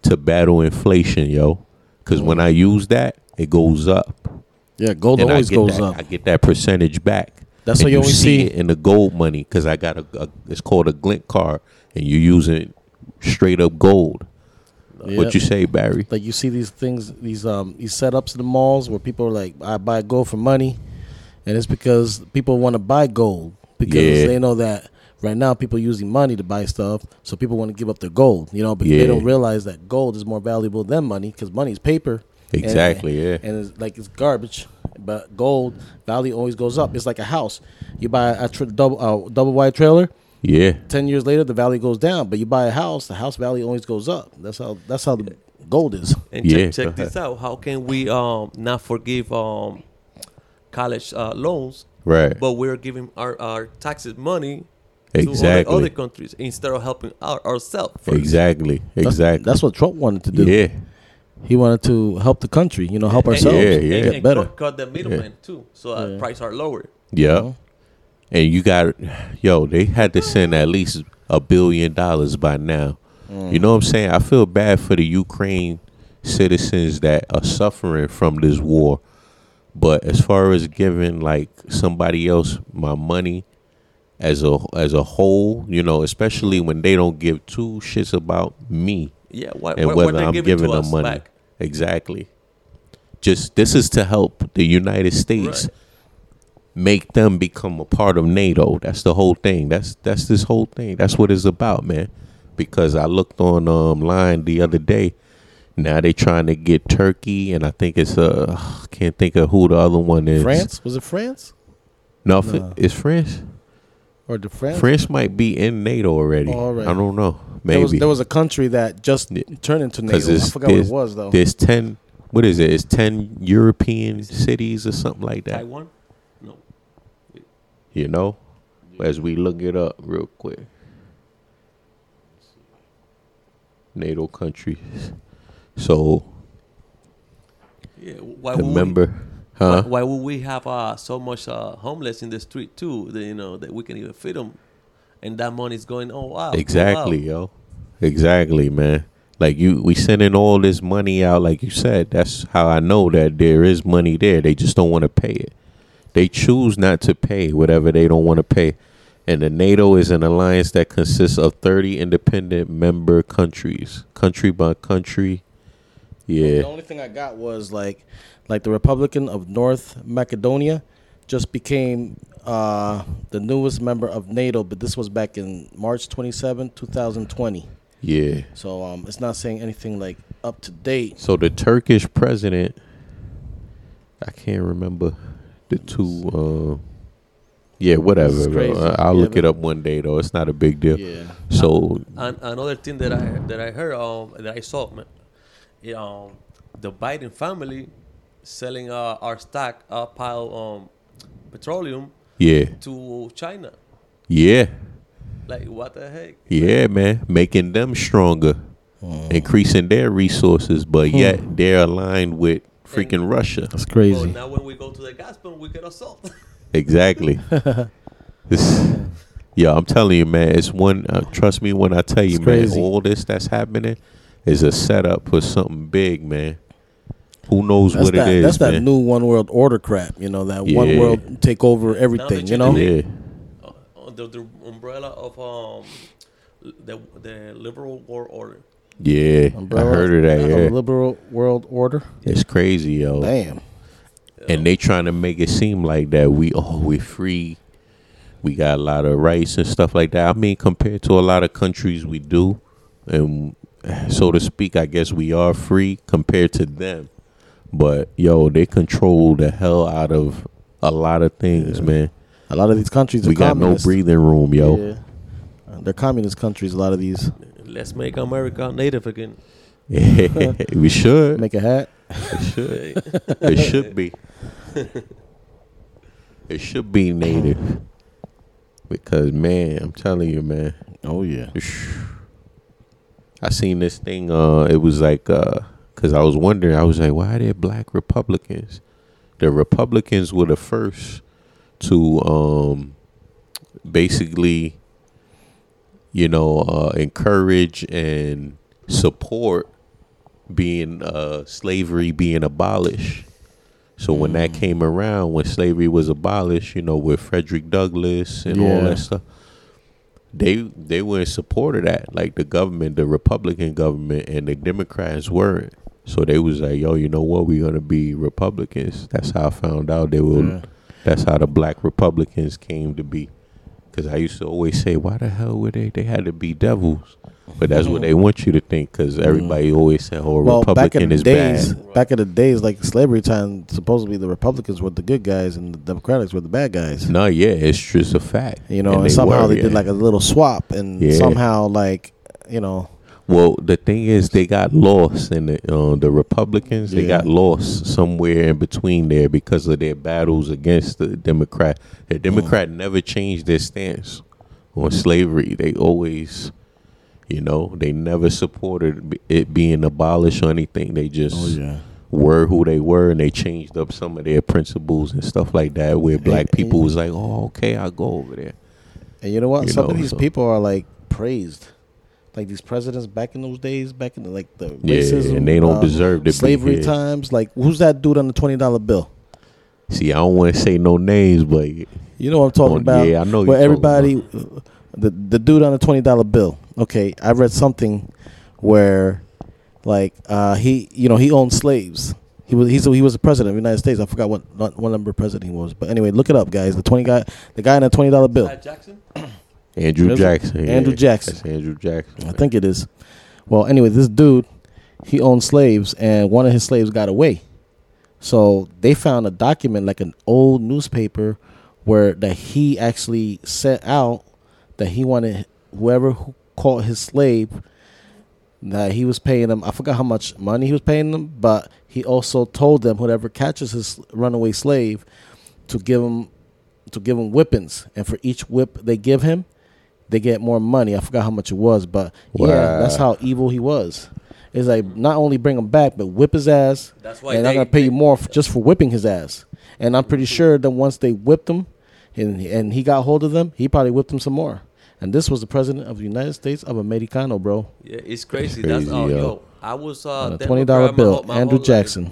to battle inflation, yo. Because when I use that, it goes up. Yeah, gold And always goes that, up. I get that percentage back. That's And why you always see- it in the gold money because I got a, a it's called a glint card, and you're using straight up gold. Yeah. What you say, Barry? like you see these things, these um these setups in the malls where people are like, I buy gold for money, and it's because people want to buy gold because Yeah. they know that right now people are using money to buy stuff, so people want to give up their gold, you know, because Yeah. they don't realize that gold is more valuable than money because money is paper. And- Exactly, yeah. and it's like it's garbage, but gold value always goes up. It's like a house. You buy a tra- double uh, double wide trailer. Yeah, Ten years later, the value goes down. But you buy a house, the house value always goes up. That's how that's how the gold is. And Yeah, check, check this out. How can we um not forgive um college uh, loans, right. but we're giving our, our taxes money Exactly. to other, other countries instead of helping our, ourselves? first? Exactly. Exactly. That's, what Trump wanted to do. yeah. He wanted to help the country. You know, help And- ourselves Yeah, yeah. and, get better. cut, cut the middleman too, so uh, Yeah. prices are lower. Yeah. And you got, yo, they had to send at least a billion dollars by now. You know what I'm saying? I feel bad for the Ukraine citizens that are suffering from this war. But as far as giving like somebody else my money as a as a whole, you know, especially when they don't give two shits about me Yeah, what, and what, what whether they I'm giving giving them money. back. Exactly. Just this is to help the United States Right. make them become a part of NATO. That's the whole thing. That's that's this whole thing. That's what it's about, man. Because I looked on um line the other day. Now they're trying to get Turkey, and I think it's uh I can't think of who the other one is. France was it France No, No. it's France. or the France? France might be in NATO already. Oh, all right. I don't know. There was, Maybe there was a country that just turned into NATO. I it's forgot what it was though. there's ten. What is it? It's ten European cities or something like that. Taiwan? No. You know, as we look it up real quick. NATO countries. So yeah, why would we- Remember, Why, huh? why would we have uh, so much uh, homeless in the street too? That, you know that we can even feed them, and that money's going. Oh wow! Exactly, wow. yo. Exactly, man. Like you, we sending all this money out. Like you said, that's how I know that there is money there. They just don't want to pay it. They choose not to pay whatever they don't want to pay. And the NATO is an alliance that consists of 30 independent member countries, country by country. The only thing I got was like, like the Republican of North Macedonia just became uh, the newest member of NATO, but this was back in March 27, 2020. yeah. So um, it's not saying anything like up to date. So the Turkish president, I can't remember the two. Uh, yeah, whatever. This bro. I- I'll Yeah, look but- it up one day though. It's not a big deal. Yeah. So And another thing that I that I heard um that I saw, man, it, um, the Biden family selling uh, our stock uh, pile um petroleum yeah, to China. yeah, Like what the heck? yeah, man, making them stronger, increasing their resources, but yet they're aligned with freaking Russia. That's Well, crazy. now when we go to the gas pump, we get assault. Exactly. This- yeah, I'm telling you, man. It's one. Uh, trust me when I tell you, man. All this that's happening is a setup for something big, man. Who knows That's what that. it is, that's that new one world order crap. You know that one world take over everything. You know. changing yeah, uh, under the umbrella of um the the liberal world order. yeah. I heard of that. a Yeah, liberal world order. it's crazy, yo. Damn. And they trying to make it seem like that we oh we're free, we got a lot of rights and stuff like that. I mean, compared to a lot of countries, we do, and so to speak, I guess we are free compared to them. But yo, they control the hell out of a lot of things, man. A lot of these countries are We got no breathing room, yo. Yeah. Uh, They're communist countries. A lot of these. Let's make America native again. we should. Make a hat. It should. it should be. It should be native. Because man, I'm telling you, man. Oh yeah. I seen this thing. Uh, it was like, uh, cause I was wondering. I was like, why are there black Republicans? The Republicans were the first to, um, basically, you know, uh, encourage and support being uh slavery being abolished. So when that came around, when slavery was abolished, you know, with Frederick Douglass and all that stuff, they they were in support of that. Like the government, the Republican government, and the Democrats weren't. So they was like, "Yo, you know what? We're gonna be Republicans." That's how I found out they were. Yeah. That's how the Black Republicans came to be. Because I used to always say, "Why the hell were they? They had to be devils." But that's what they want you to think. Because mm. everybody always said, "Oh, a Well, back in Republican the is days, bad." back in the days, like slavery time, supposedly the Republicans were the good guys and the Democrats were the bad guys. No, yeah, it's just a fact. You know, and, they somehow were, they yeah. did like a little swap, and Yeah. somehow like you know, Well, the thing is, they got lost in the uh, the Republicans. They Yeah. got lost somewhere in between there because of their battles against the Democrat. The Democrat never changed their stance on slavery. They always, you know, they never supported it being abolished or anything. They just Oh, yeah. were who they were, and they changed up some of their principles and stuff like that. Where black people was like, "Oh, okay, I'll go over there." and you know what? You Some know, of these so- people are like praised, like these presidents back in those days, back in the, like the Yeah, racism, and they don't uh, deserve to slavery here. times. Like who's that dude on the twenty dollar bill? See, I don't want to say no names, but You know what I'm talking Oh, about? yeah, I know Where you're everybody, the the dude on the twenty dollar bill. Okay, I read something where, like, uh, he you know he owned slaves. He was he's he was the president of the United States. I forgot what not what number president he was, but anyway, look it up, guys. The twenty guy, the guy on the twenty dollar bill. Pat Jackson. Andrew Is it? Jackson. Andrew Jackson. That's Andrew Jackson. I think it is. Well, anyway, this dude, he owned slaves, and one of his slaves got away. So they found a document, like an old newspaper, where that he actually sent out that he wanted whoever who caught his slave that he was paying them. I forgot how much money he was paying them, but he also told them whoever catches his runaway slave to give him to give him whippings, and for each whip they give him, they get more money. I forgot how much it was, but yeah, that's how evil he was. It's like not only bring him back, but whip his ass. That's why and they- I'm gonna pay you more f just for whipping his ass. And I'm pretty sure that once they whipped him, and and he got hold of them, he probably whipped them some more. And this was the president of the United States of Americano, bro. Yeah, it's crazy. Crazy, That's oh, yo. yo. I was uh, a twenty dollar Democrat my bill, whole- my Andrew whole life. Jackson.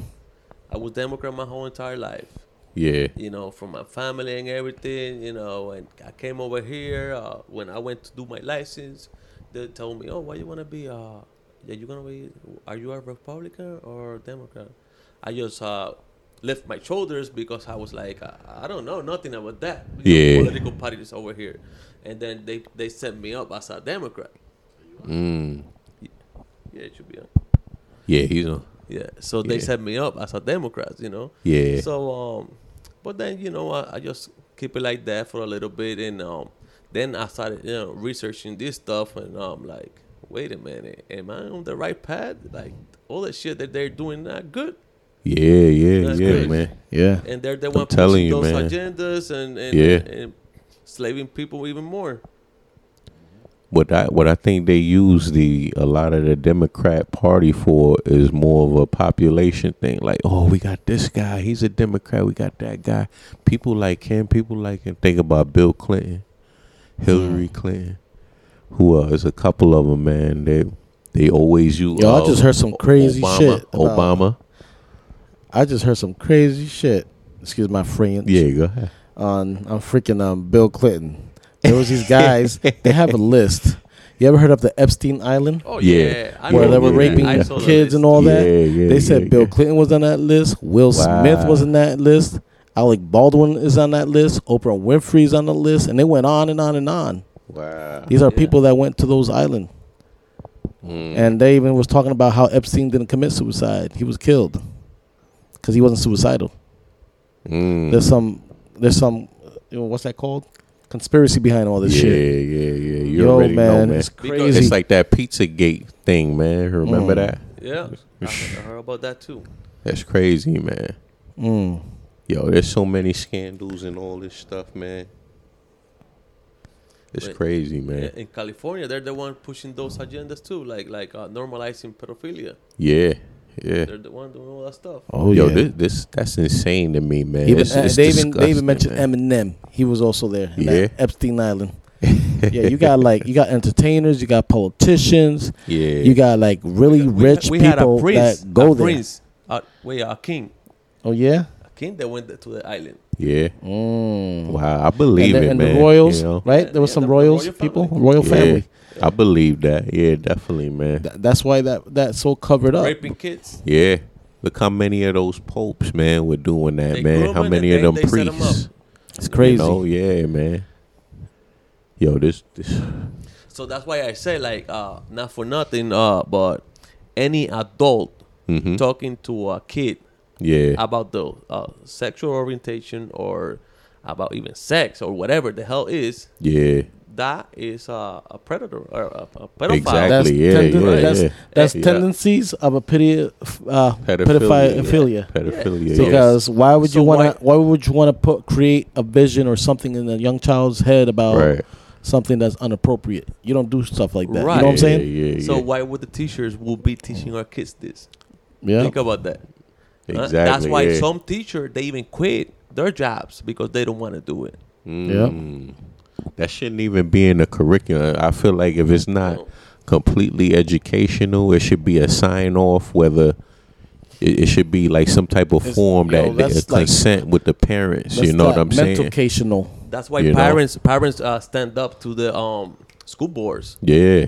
I was Democrat my whole entire life. Yeah. You know, from my family and everything. You know, and I came over here uh, when I went to do my license. They told me, "Oh, why you wanna be? Uh, yeah, you gonna be? Are you a Republican or Democrat?" I just uh, lift my shoulders because I was like, I, I don't know nothing about that. you know, Yeah. political parties over here, and then they they set me up as a Democrat. Mm. Yeah, it should be on. Yeah, he's on. Yeah, so they Yeah. set me up as a Democrat, you know. Yeah. So, um, but then you know, I, I just keep it like that for a little bit, and um, then I started, you know, researching this stuff, and I'm like, wait a minute, am I on the right path? Like all the shit that they're doing not good, Yeah, yeah, That's yeah, crazy. man. Yeah. and they're the one pushing you, those man. agendas and and, Yeah. and slaving people even more. What I what I think they use the a lot of the Democrat Party for is more of a population thing. Like, oh, we got this guy, he's a Democrat. We got that guy. People like him. People like him. Think about Bill Clinton, Hillary Clinton. Who uh, is a couple of them, man. They they always use. Yo, I uh, just heard some crazy Obama, shit about- Obama. I just heard some crazy shit. Excuse my French. Yeah, go ahead. On I'm freaking um Bill Clinton. There was these guys. they have a list. You ever heard of the Epstein Island? Oh Yeah. yeah, where know they were raping I kids and list. all that. Yeah, yeah, they said yeah, Bill yeah. Clinton was on that list. Will Smith was on that list. Alec Baldwin is on that list. Oprah Winfrey's on the list, and they went on and on and on. Wow. These are Yeah. people that went to those islands, Mm. and they even was talking about how Epstein didn't commit suicide. He was killed because he wasn't suicidal. Mm. There's some, there's some, you know, what's that called? Conspiracy behind all this yeah, shit. yeah, yeah. Yeah. You Yo, already man, know, man. it's Because crazy. It's like that Pizzagate thing, man. Remember Mm. that? Yeah, I heard, about that too. That's crazy, man. Mm. Yo, there's so many scandals and all this stuff, man. It's Wait. crazy, man. In California, they're the one pushing those agendas too, like like uh, normalizing pedophilia. Yeah, yeah. They're the one doing all that stuff. Oh Yo, yeah. this, this that's insane to me, man. Even, It's- uh, it's they even they even mentioned man. Eminem. He was also there. in that Yeah. Epstein Island. yeah, you got like you got entertainers, you got politicians, Yeah, you got like really We- rich we had a people prince, that go a there. Prince, wait, a king, Oh yeah. A king that went to the island. yeah. Mm. Wow, I believe and the, it, and man. the royals, you know? right? Yeah, There was yeah, some the- the royals royal people, royal Yeah, family. I believe that. Yeah, definitely, man. Th- that's why that that's so covered up. raping kids. Yeah. Look how many of those popes, man, were doing that, They man. How many of them they set 'em priests? It's crazy. You know, yeah, man. Yo, this, this So that's why I say like uh, not for nothing, uh, but any adult mhm. talking to a kid yeah, about the uh, sexual orientation or about even sex or whatever the hell is, yeah, that is uh, a predator or a, a pedophile. Exactly. That's, yeah, tenden- yeah, that's, yeah. that's Yeah. tendencies of a pedi- uh, Pedophilia, pedophilia. pedophilia. So- yeah. Because why would you So want to? Why would you want to put create a vision or something in a young child's head about right. something that's inappropriate? You don't do stuff like that. Right. You Right. know what I'm saying? Yeah, yeah, So yeah. why would the teachers will be teaching our kids this? Yeah. Think about that. Uh. That's why yeah. some teacher they even quit their jobs because they don't want to do it. Mm. That shouldn't even be in the curriculum. I feel like if it's not completely educational, it should be a sign off. Whether it, it should be like some type of It's- form yo, that, that that's like- consent with the parents. You know what I'm saying? Mental-cational. That's why You know? parents parents uh, stand up to the um school boards. Yeah.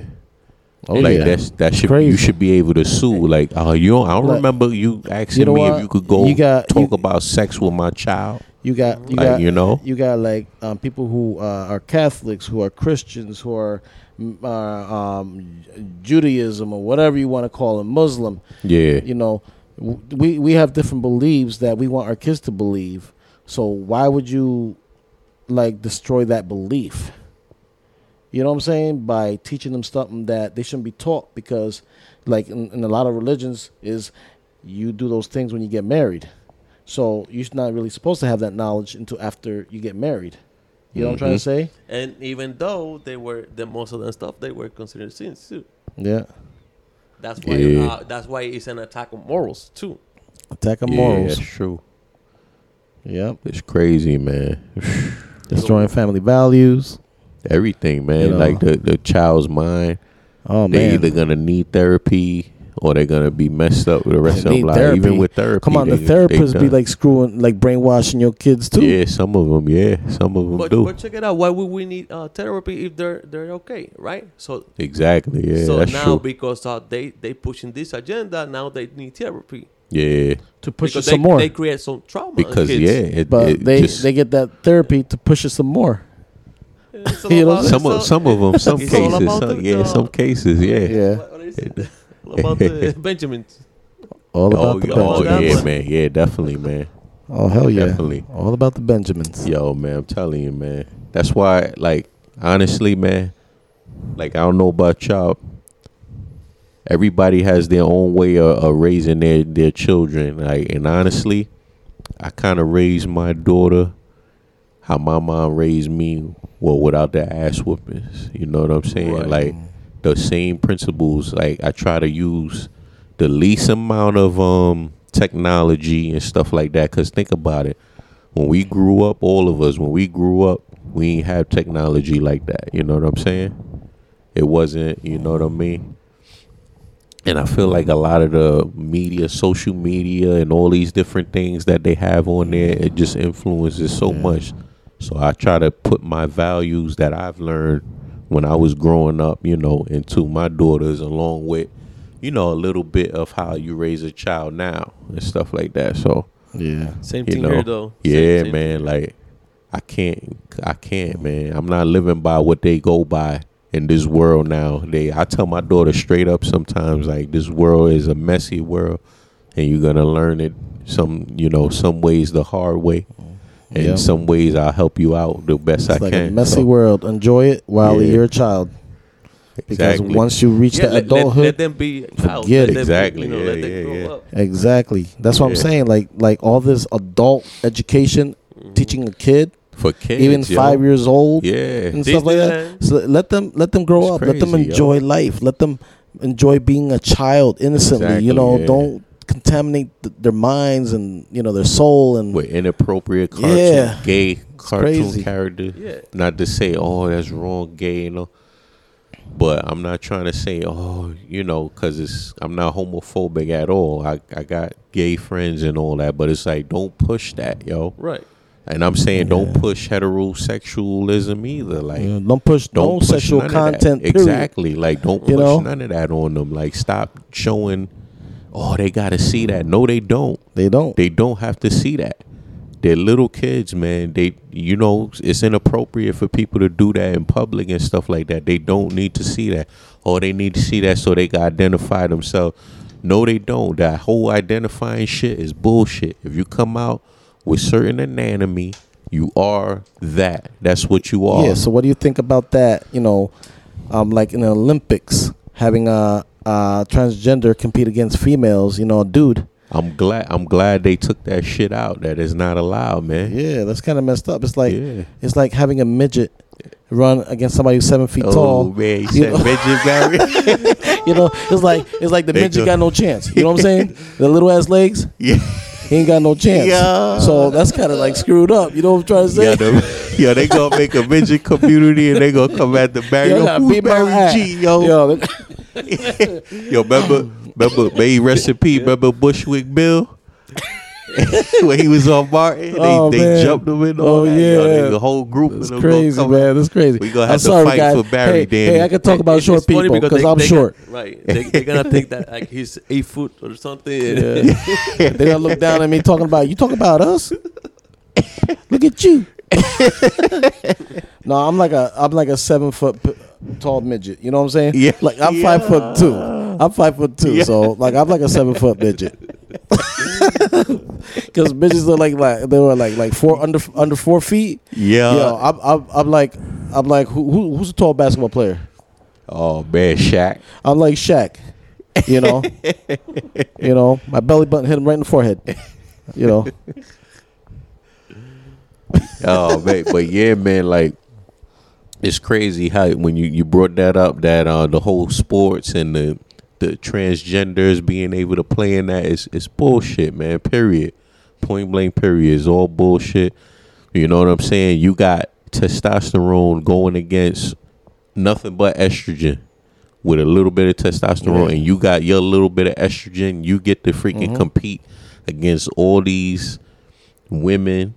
Oh like yeah. that's that should Crazy. you should be able to sue. Like, oh, you don't, I don't Like, remember you asking you know me what? if you could go You got- talk you- about sex with my child. You got you Like, got you know? you got like um, people who uh, are Catholics, who are Christians, who are uh, um, Judaism or whatever you want to call it, Muslim. Yeah. You know, we we have different beliefs that we want our kids to believe. So why would you like destroy that belief? You know what I'm saying? By teaching them something that they shouldn't be taught because, like in, in a lot of religions, is you do those things when you get married. So you're not really supposed to have that knowledge until after you get married. You know what I'm trying to say? And even though they were the most of the stuff they were considered sins too. Yeah. That's why. Yeah. Uh, that's why it's an attack on morals too. Attack of Yeah, morals. that's true. Yep. It's crazy, man. Destroying family values. Everything, man. You know. Like the the child's mind. Oh man they man. either gonna need therapy or they're gonna be messed up with the rest of their life. therapy. Even with therapy, Come on, the they- they therapists be like screwing, like brainwashing your kids too. yeah, some of them, yeah, some of them But, do. but check it out. Why would we need uh, therapy if they're they're okay, right? So exactly, yeah, so that's now true. because uh, they they pushing this agenda, now they need therapy. yeah, To push because it they, some more. They create some trauma. in because kids. yeah, it, but it they just, they get that therapy to push it some more. It's all You know, some of some of them, some cases, some, yeah, the- some cases, yeah. Yeah. What is it? All about the Benjamins. All about Oh, the yeah, oh Benjamins. yeah, man, yeah, definitely, man. Oh hell yeah! Definitely. All about the Benjamins. Yo, man, I'm telling you, man. That's why, like, honestly, man, like, I don't know about y'all. Everybody has their own way of, of raising their, their children. Like, and honestly, I kind of raised my daughter how my mom raised me, well, without the ass whoopings. You know what I'm saying? Right. Like, the same principles. Like, I try to use the least amount of um technology and stuff like that. Cause think about it when we grew up, all of us, when we grew up, we ain't have technology like that. You know what I'm saying? It wasn't, you know what I mean? And I feel like a lot of the media, social media, and all these different things that they have on there, it just influences so much. So I try to put my values that I've learned when I was growing up, you know, into my daughters, along with, you know, a little bit of how you raise a child now and stuff like that. So Yeah. Same thing know here though. Same- yeah same man thing. like i can't i can't man i'm not living by what they go by in this world now they i tell my daughter straight up sometimes like this world is a messy world and you're gonna learn it some you know some ways the hard way and Yep. some ways i'll help you out the best It's i like can a messy So, world. Enjoy it while Yeah. you're a child. Because exactly once you reach Yeah, that let, let, adulthood, let them be a child. Forget it. them, Exactly, You know, yeah, let them yeah, grow yeah. up. exactly. That's what I'm saying. Like like all this adult education, mm-hmm. teaching a kid, for kids even yo. five years old, yeah and stuff like that. So let them let them grow It's up. let them crazy, yo. enjoy life. Let them enjoy being a child innocently. Exactly, you know, yeah. don't contaminate th- their minds and you know their soul and with inappropriate cartoon Yeah. gay cartoon crazy. characters Yeah. not to say oh that's wrong gay you know but i'm not trying to say oh you know because it's i'm not homophobic at all I, I got gay friends and all that but it's like don't push that yo Right. and i'm saying don't Yeah. push heterosexualism either like you know, don't push don't no push sexual none of that. content. exactly like don't You push know? none of that on them like stop showing oh they gotta see that no they don't They don't. they don't have to see that. They're little kids, man. They, you know, it's inappropriate for people to do that in public and stuff like that. They don't need to see that. Or they need to see that so they can identify themselves. No, they don't. That whole identifying shit is bullshit. If you come out with certain anatomy, you are that. That's what you are. Yeah. So what do you think about that? You know, um, like in the Olympics, having a, a transgender compete against females. You know, dude. I'm glad. I'm glad they took that shit out. That is not allowed, man. Yeah, that's kind of messed up. It's like Yeah. it's like having a midget run against somebody who's seven feet Oh tall. man, you said know? midget barrier. You know, it's like it's like the They midget go- got no chance. You know what I'm saying? The little ass legs, yeah. he ain't got no chance. Yeah. So that's kind of like screwed up. You know what I'm trying to say? Yeah, the, they gonna make a midget community and they gonna come at the Barry. Yo, Yo, who's Barry. G, yo. Yo, Yo, remember, remember, may he rest in peace. Remember Bushwick Bill? when he was on Martin, they, Oh, they jumped him in. Oh, that. Yeah. they- the whole group. That's of them gonna crazy, man. That's crazy. We gonna I'm have to sorry, fight guys. for Barry, hey, Danny. hey, I can talk about It's- short it's funny people because because they- I'm they short. Got, right. They, they're gonna think that like he's eight foot or something. Yeah. They're gonna look down at me talking about you talking about us. Look at you. no, I'm like a I'm like a seven foot p- tall midget. You know what I'm saying? Yeah. Like I'm five foot two. I'm five foot two. Yeah. So like I'm like a seven foot midget. Because midgets look like like they were like like four under under four feet. Yeah. Yo, I'm, I'm I'm like I'm like who, who who's a tall basketball player? Oh man, Shaq. I'm like Shaq. You know, you know, my belly button hit him right in the forehead. You know, oh man, but yeah, man, like it's crazy how when you you brought that up that uh the whole sports and the the transgenders being able to play in that is it's bullshit, man. Period. Point blank. Period. Is all bullshit. You know what I'm saying? You got testosterone going against nothing but estrogen with a little bit of testosterone, Yeah. and you got your little bit of estrogen. You get to freaking Mhm. compete against all these women.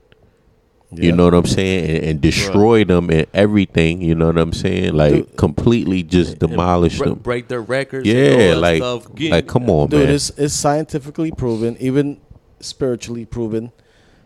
You know what I'm saying, and, and destroy them and everything. You know what I'm saying, like Dude. completely just demolish bre- them. break their records. Yeah, that like, stuff. Like come on, Dude, man. it's, it's scientifically proven, even spiritually proven,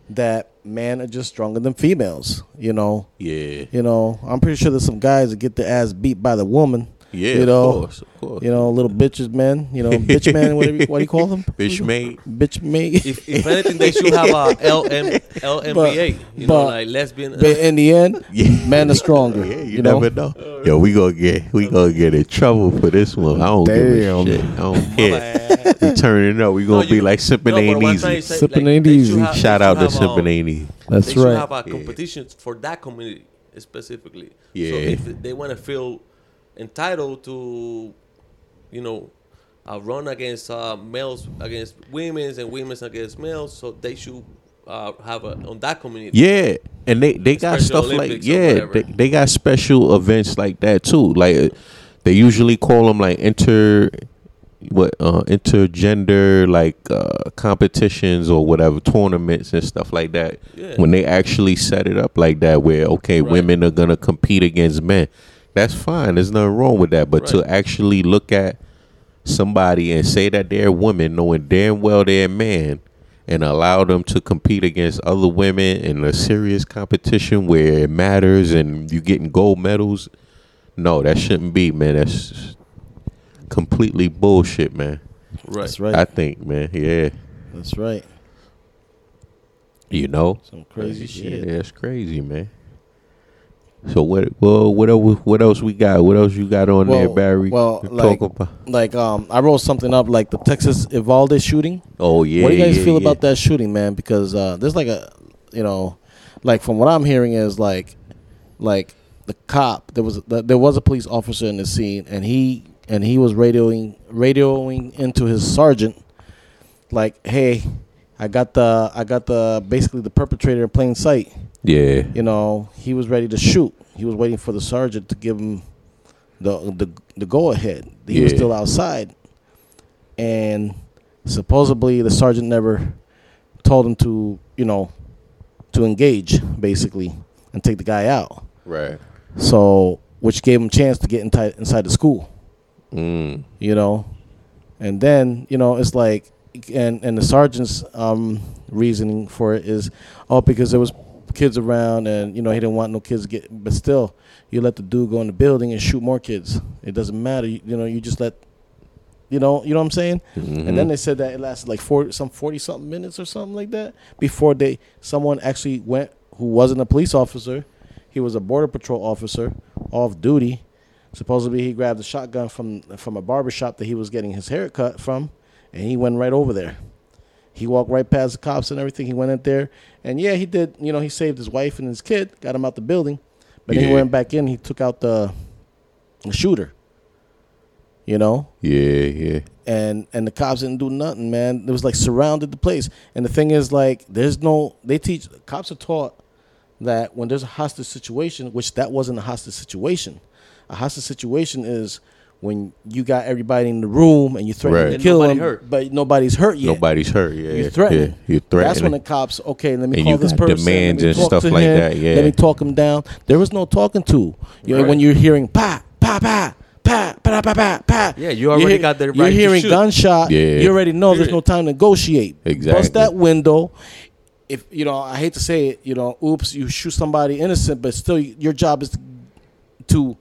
that men are just stronger than females. You know, yeah, you know. I'm pretty sure there's some guys that get their ass beat by the woman. Yeah, you know, of course, of course. You know, little bitches, man. You know, bitch man. Whatever, you- what do you call them? Bitch mate. Bitch mate. if, if anything, they should have a LM, LMBA. you know, but- like lesbian. Uh, but in the end, Yeah. men are stronger. Yeah, you, you know? never know. Yo, we gonna get we gonna get in trouble for this one. I don't Damn. give a shit. I don't care. we turning up. We gonna No, be you- like sipping no, ain't easy. trying say, Sipping like, ain't easy. have- Shout out to have, sipping ain't easy. That's they should have a Yeah. competition for that community specifically. Yeah. So if they want to feel entitled to, you know, uh, run against uh, males against women's and women's against males, so they should uh, have a on that community. Yeah, and they they got Special stuff Olympics like yeah, they, they got special events like that too. Like uh, they usually call them like inter what uh intergender like uh competitions or whatever tournaments and stuff like that. Yeah. When they actually set it up like that where okay, Right. women are going to compete against men. That's fine. There's nothing wrong with that, but to actually look at somebody and say that they're a woman knowing damn well they're a man and allow them to compete against other women in a serious competition where it matters and you're getting gold medals. No, that shouldn't be, man. That's completely bullshit, man. Right. That's right. I think, man. Yeah. That's right. You know? Some crazy shit. Yeah, it's crazy, man. So what well what else what else we got? What else you got on there, Barry? well, like- Like, um, I wrote something up like the Texas Uvalde shooting. Oh yeah. what do you guys yeah, feel yeah. about that shooting, man? Because uh, there's like a, you know, like from what I'm hearing is like, like the cop there was there was a police officer in the scene and he and he was radioing radioing into his sergeant, like, hey, I got the I got the basically the perpetrator in plain sight. Yeah. You know, he was ready to shoot. He was waiting for the sergeant to give him the the the go ahead. He was still outside, and supposedly the sergeant never told him to you know to engage basically and take the guy out. Right. So which gave him a chance to get inside inside the school. Mm. You know, and then you know it's like and and the sergeant's um, reasoning for it is oh because there was kids around and you know he didn't want no kids get but still you let the dude go in the building and shoot more kids. It doesn't matter. You, you know you just let you know you know what i'm saying? Mhm. and then they said that it lasted like 40 some 40 something minutes or something like that before they someone actually went who wasn't a police officer he was a border patrol officer off duty. Supposedly he grabbed a shotgun from from a barber shop that he was getting his hair cut from and he went right over there he walked right past the cops and everything he went in there and yeah he did you know he saved his wife and his kid got him out the building but then he went back in he took out the, the shooter you know Yeah, yeah. and and the cops didn't do nothing, man. It was like surrounded the place. And the thing is, like, there's no. They teach cops are taught that when there's a hostage situation, which that wasn't a hostage situation. A hostage situation is when you got everybody in the room and you threaten Right. to kill them, hurt. but nobody's hurt yet. Nobody's hurt. Yeah. You're threatening. Yeah, you're threatening. That's when the cops. Okay, let me And call you this got person. demands let me and talk stuff like him, that, yeah. Let me talk him down. There was no talking to. You know, Right. when you're hearing pa pa pa. Pa, pa, pa, pa, pa. Yeah, you already You're got the right. You're right to hearing shoot. gunshot. Yeah. You already know there's no time to negotiate. Exactly. Bust that window. If you know, I hate to say it. You know, oops, you shoot somebody innocent, but still, your job is to, to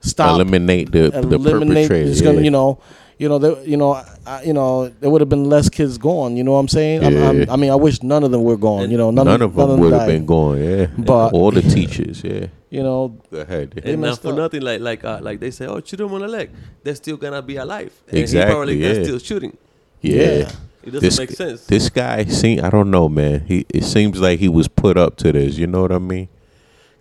stop eliminate the the eliminate. perpetrator. It's gonna, yeah. you know, you know, there, you know, I, you know, there would have been less kids gone. You know what I'm saying? I'm, I'm, Yeah. I mean, I wish none of them were gone. You know, none, None of them would have been gone. Yeah. But- all the teachers. Yeah. You know, Go ahead. They and not for up. nothing, like like uh, like they say, oh, shoot them on the leg. They're still gonna be alive. And Exactly, He probably yeah. can still shooting. Yeah. Yeah. It doesn't This, make sense. this guy seem I don't know, man. He it seems like he was put up to this. You know what I mean?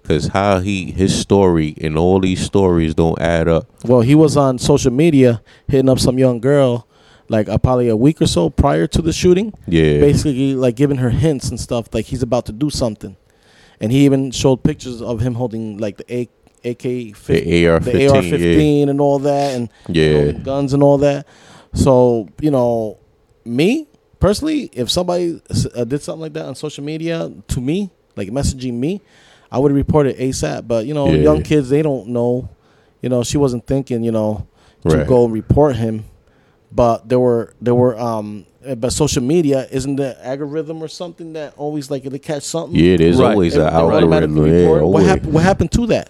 Cause how he his story and all these stories don't add up. Well, he was on social media hitting up some young girl, like uh, probably a week or so prior to the shooting. Yeah. Basically, like giving her hints and stuff, like he's about to do something. And he even showed pictures of him holding like the A- AK, The 50, AR the fifteen. AR-15 and all that, and you know, Yeah. guns and all that. So you know, me personally, if somebody uh, did something like that on social media to me, like messaging me, I would report it ASAP. But you know, Yeah. young kids they don't know. You know, she wasn't thinking. You know, to Right. go and report him. But there were there were um. But social media isn't the algorithm or something that always like they catch something. Yeah, there's Right. always It- an they automatically algorithm. Yeah, report. What always. happened? What happened to that?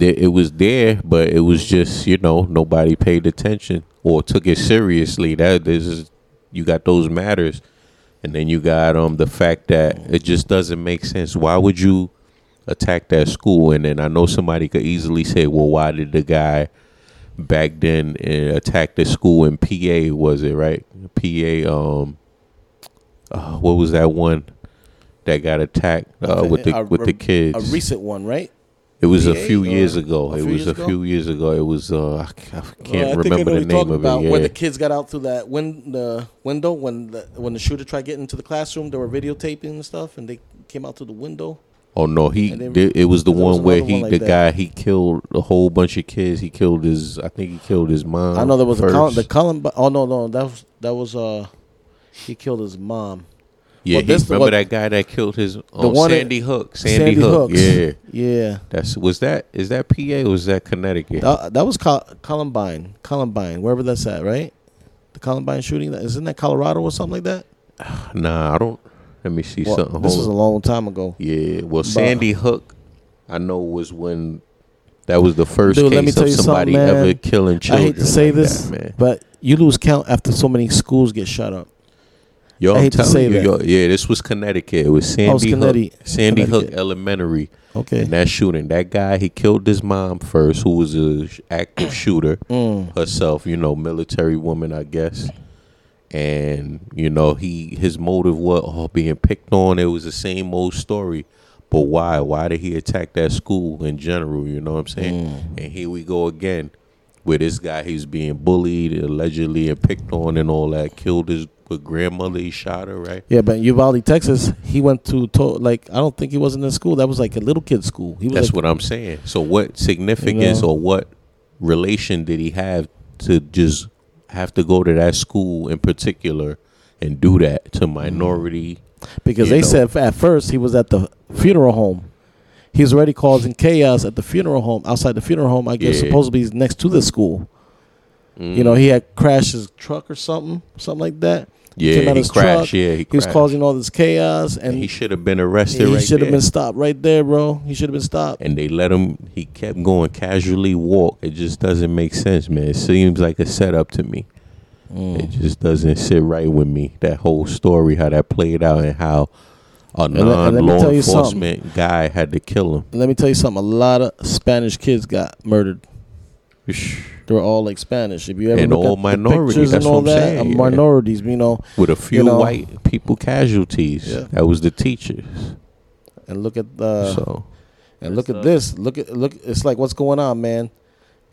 It was there, but it was just you know nobody paid attention or took it seriously. That this is you got those matters, and then you got um the fact that it just doesn't make sense. Why would you attack that school? And then I know somebody could easily say, well, why did the guy back then uh, attack the school in PA? Was it right? PA. Um, uh, what was that one that got attacked uh, with the with the kids? A recent one, right? It was a few years ago. it was a ago? few years ago. It was uh, I c- I Well, can't I remember the name of about, it. Where Yeah. the kids got out through that win- the window when the when the shooter tried getting into the classroom, they were videotaping and stuff, and they came out through the window. Oh no, he it was the there was one where he one like the that. guy he killed a whole bunch of kids. He killed his I think he killed his mom. I know there was a Col- the Columbine. Oh no, no, that was that was uh, he killed his mom. yeah. well, he, remember what- that guy that killed his oh, one that- Sandy Hook. Sandy, Hook. Hooks. Yeah. yeah. That's was that is that PA or was that Connecticut? That, that was Col- Columbine, Columbine, wherever that's at, right? The Columbine shooting, isn't that Colorado or something like that? nah, I don't. Let me see Well, something. this Hold was a long time ago. Yeah, well, But- Sandy Hook, I know was when that was the first Dude, case of somebody ever killing children. I hate to say like this, that, man. but you lose count after so many schools get shut up. Yo, I hate to say you, that. yo, yeah, this was Connecticut. It was Sandy Oh, it's Hook, Sandy Hook Elementary. Okay. And that shooting, that guy, he killed his mom first, who was a active shooter Mm. herself. You know, military woman, I guess. And you know, he his motive was oh, being picked on. It was the same old story. But why? Why did he attack that school in general? You know what I'm saying? Mm. And here we go again with this guy. He's being bullied allegedly and picked on and all that. Killed his with grandmother. He shot her. Right? Yeah, but in Uvalde, Texas, he went to, to like I don't think he was in the school. That was like a little kid school. He was That's like, what I'm saying. So what significance You know? or what relation did he have to just have to go to that school in particular and do that to minority? because they know. said at first he was at the funeral home. He was already causing chaos at the funeral home, outside the funeral home. I guess Yeah. supposedly he's next to the school. You know, he had crashed his truck or something, something like that. Yeah, came out he his crashed. truck. Yeah, he, He was crashed. causing all this chaos, and And he he, should have been arrested. right should have been stopped right there, bro. He should have been stopped. and they let him. He kept going casually walk. It just doesn't make sense, man. It seems like a setup to me. Mm. It just doesn't sit right with me. That whole story, how that played out, and how a let- and let me non-law enforcement guy had to kill him. Let me tell you something. A lot of Spanish kids got murdered. They were all like Spanish. If you ever And look all at the minorities, pictures that's and all what I'm that, saying, uh, minorities. You know, with a few know. white people casualties. Yeah. That was the teachers. and look at the so and look That's at this. Look at look. It's like what's going on, man.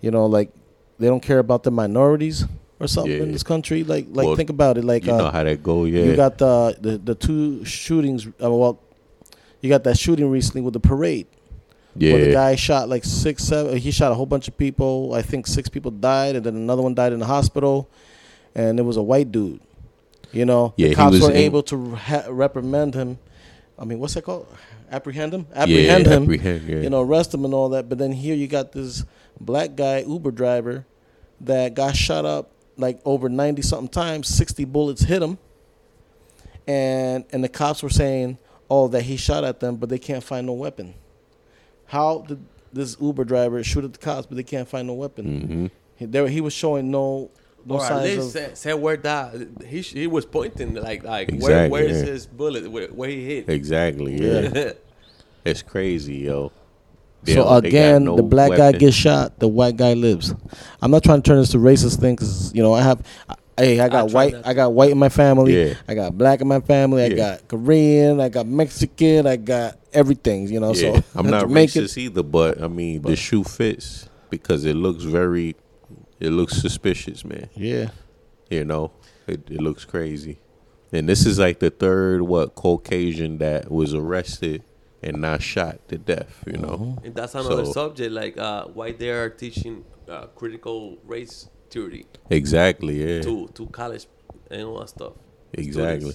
You know, like they don't care about the minorities or something in this country. Like like Well, think about it. Like you uh, know how that go, yeah. you got the, the the two shootings. Uh, well, you got that shooting recently with the parade. Where the yeah. guy shot like six, seven. He shot a whole bunch of people. I think six people died, and then another one died in the hospital. And it was a white dude. You know, Yeah, the cops were able to ha- reprimand him. I mean, what's that called? Apprehend him. yeah, Apprehend him. apprehend, yeah. You know, arrest him and all that. But then here you got this black guy, Uber driver, that got shot up like over ninety something times. Sixty bullets hit him. And and the cops were saying, oh, that he shot at them, but they can't find no weapon. How did this Uber driver shoot at the cops, but they can't find no weapon? hmm He, there, he was showing no no or at signs least of. say, say where that he sh- he was pointing like like where where is yeah. his bullet where, where he hit. Exactly, yeah. it's crazy, yo. They So don't- they got again, no the black guy gets shot, the white guy lives. I'm not trying to turn this to racist thing because you know I have. I- Hey, I got try white. I got white in my family. Yeah. I got black in my family. I Yeah. got Korean. I got Mexican. I got everything. You know, Yeah, so I'm not Jamaican. racist either, but I mean the shoe fits because it looks very, it looks suspicious, man. Yeah, You know, it, it looks crazy. And this is like the third what Caucasian that was arrested and not shot to death. You know, And that's another So- subject, like uh, why they are teaching uh, critical race theory exactly. Yeah, to to college and all that stuff. exactly.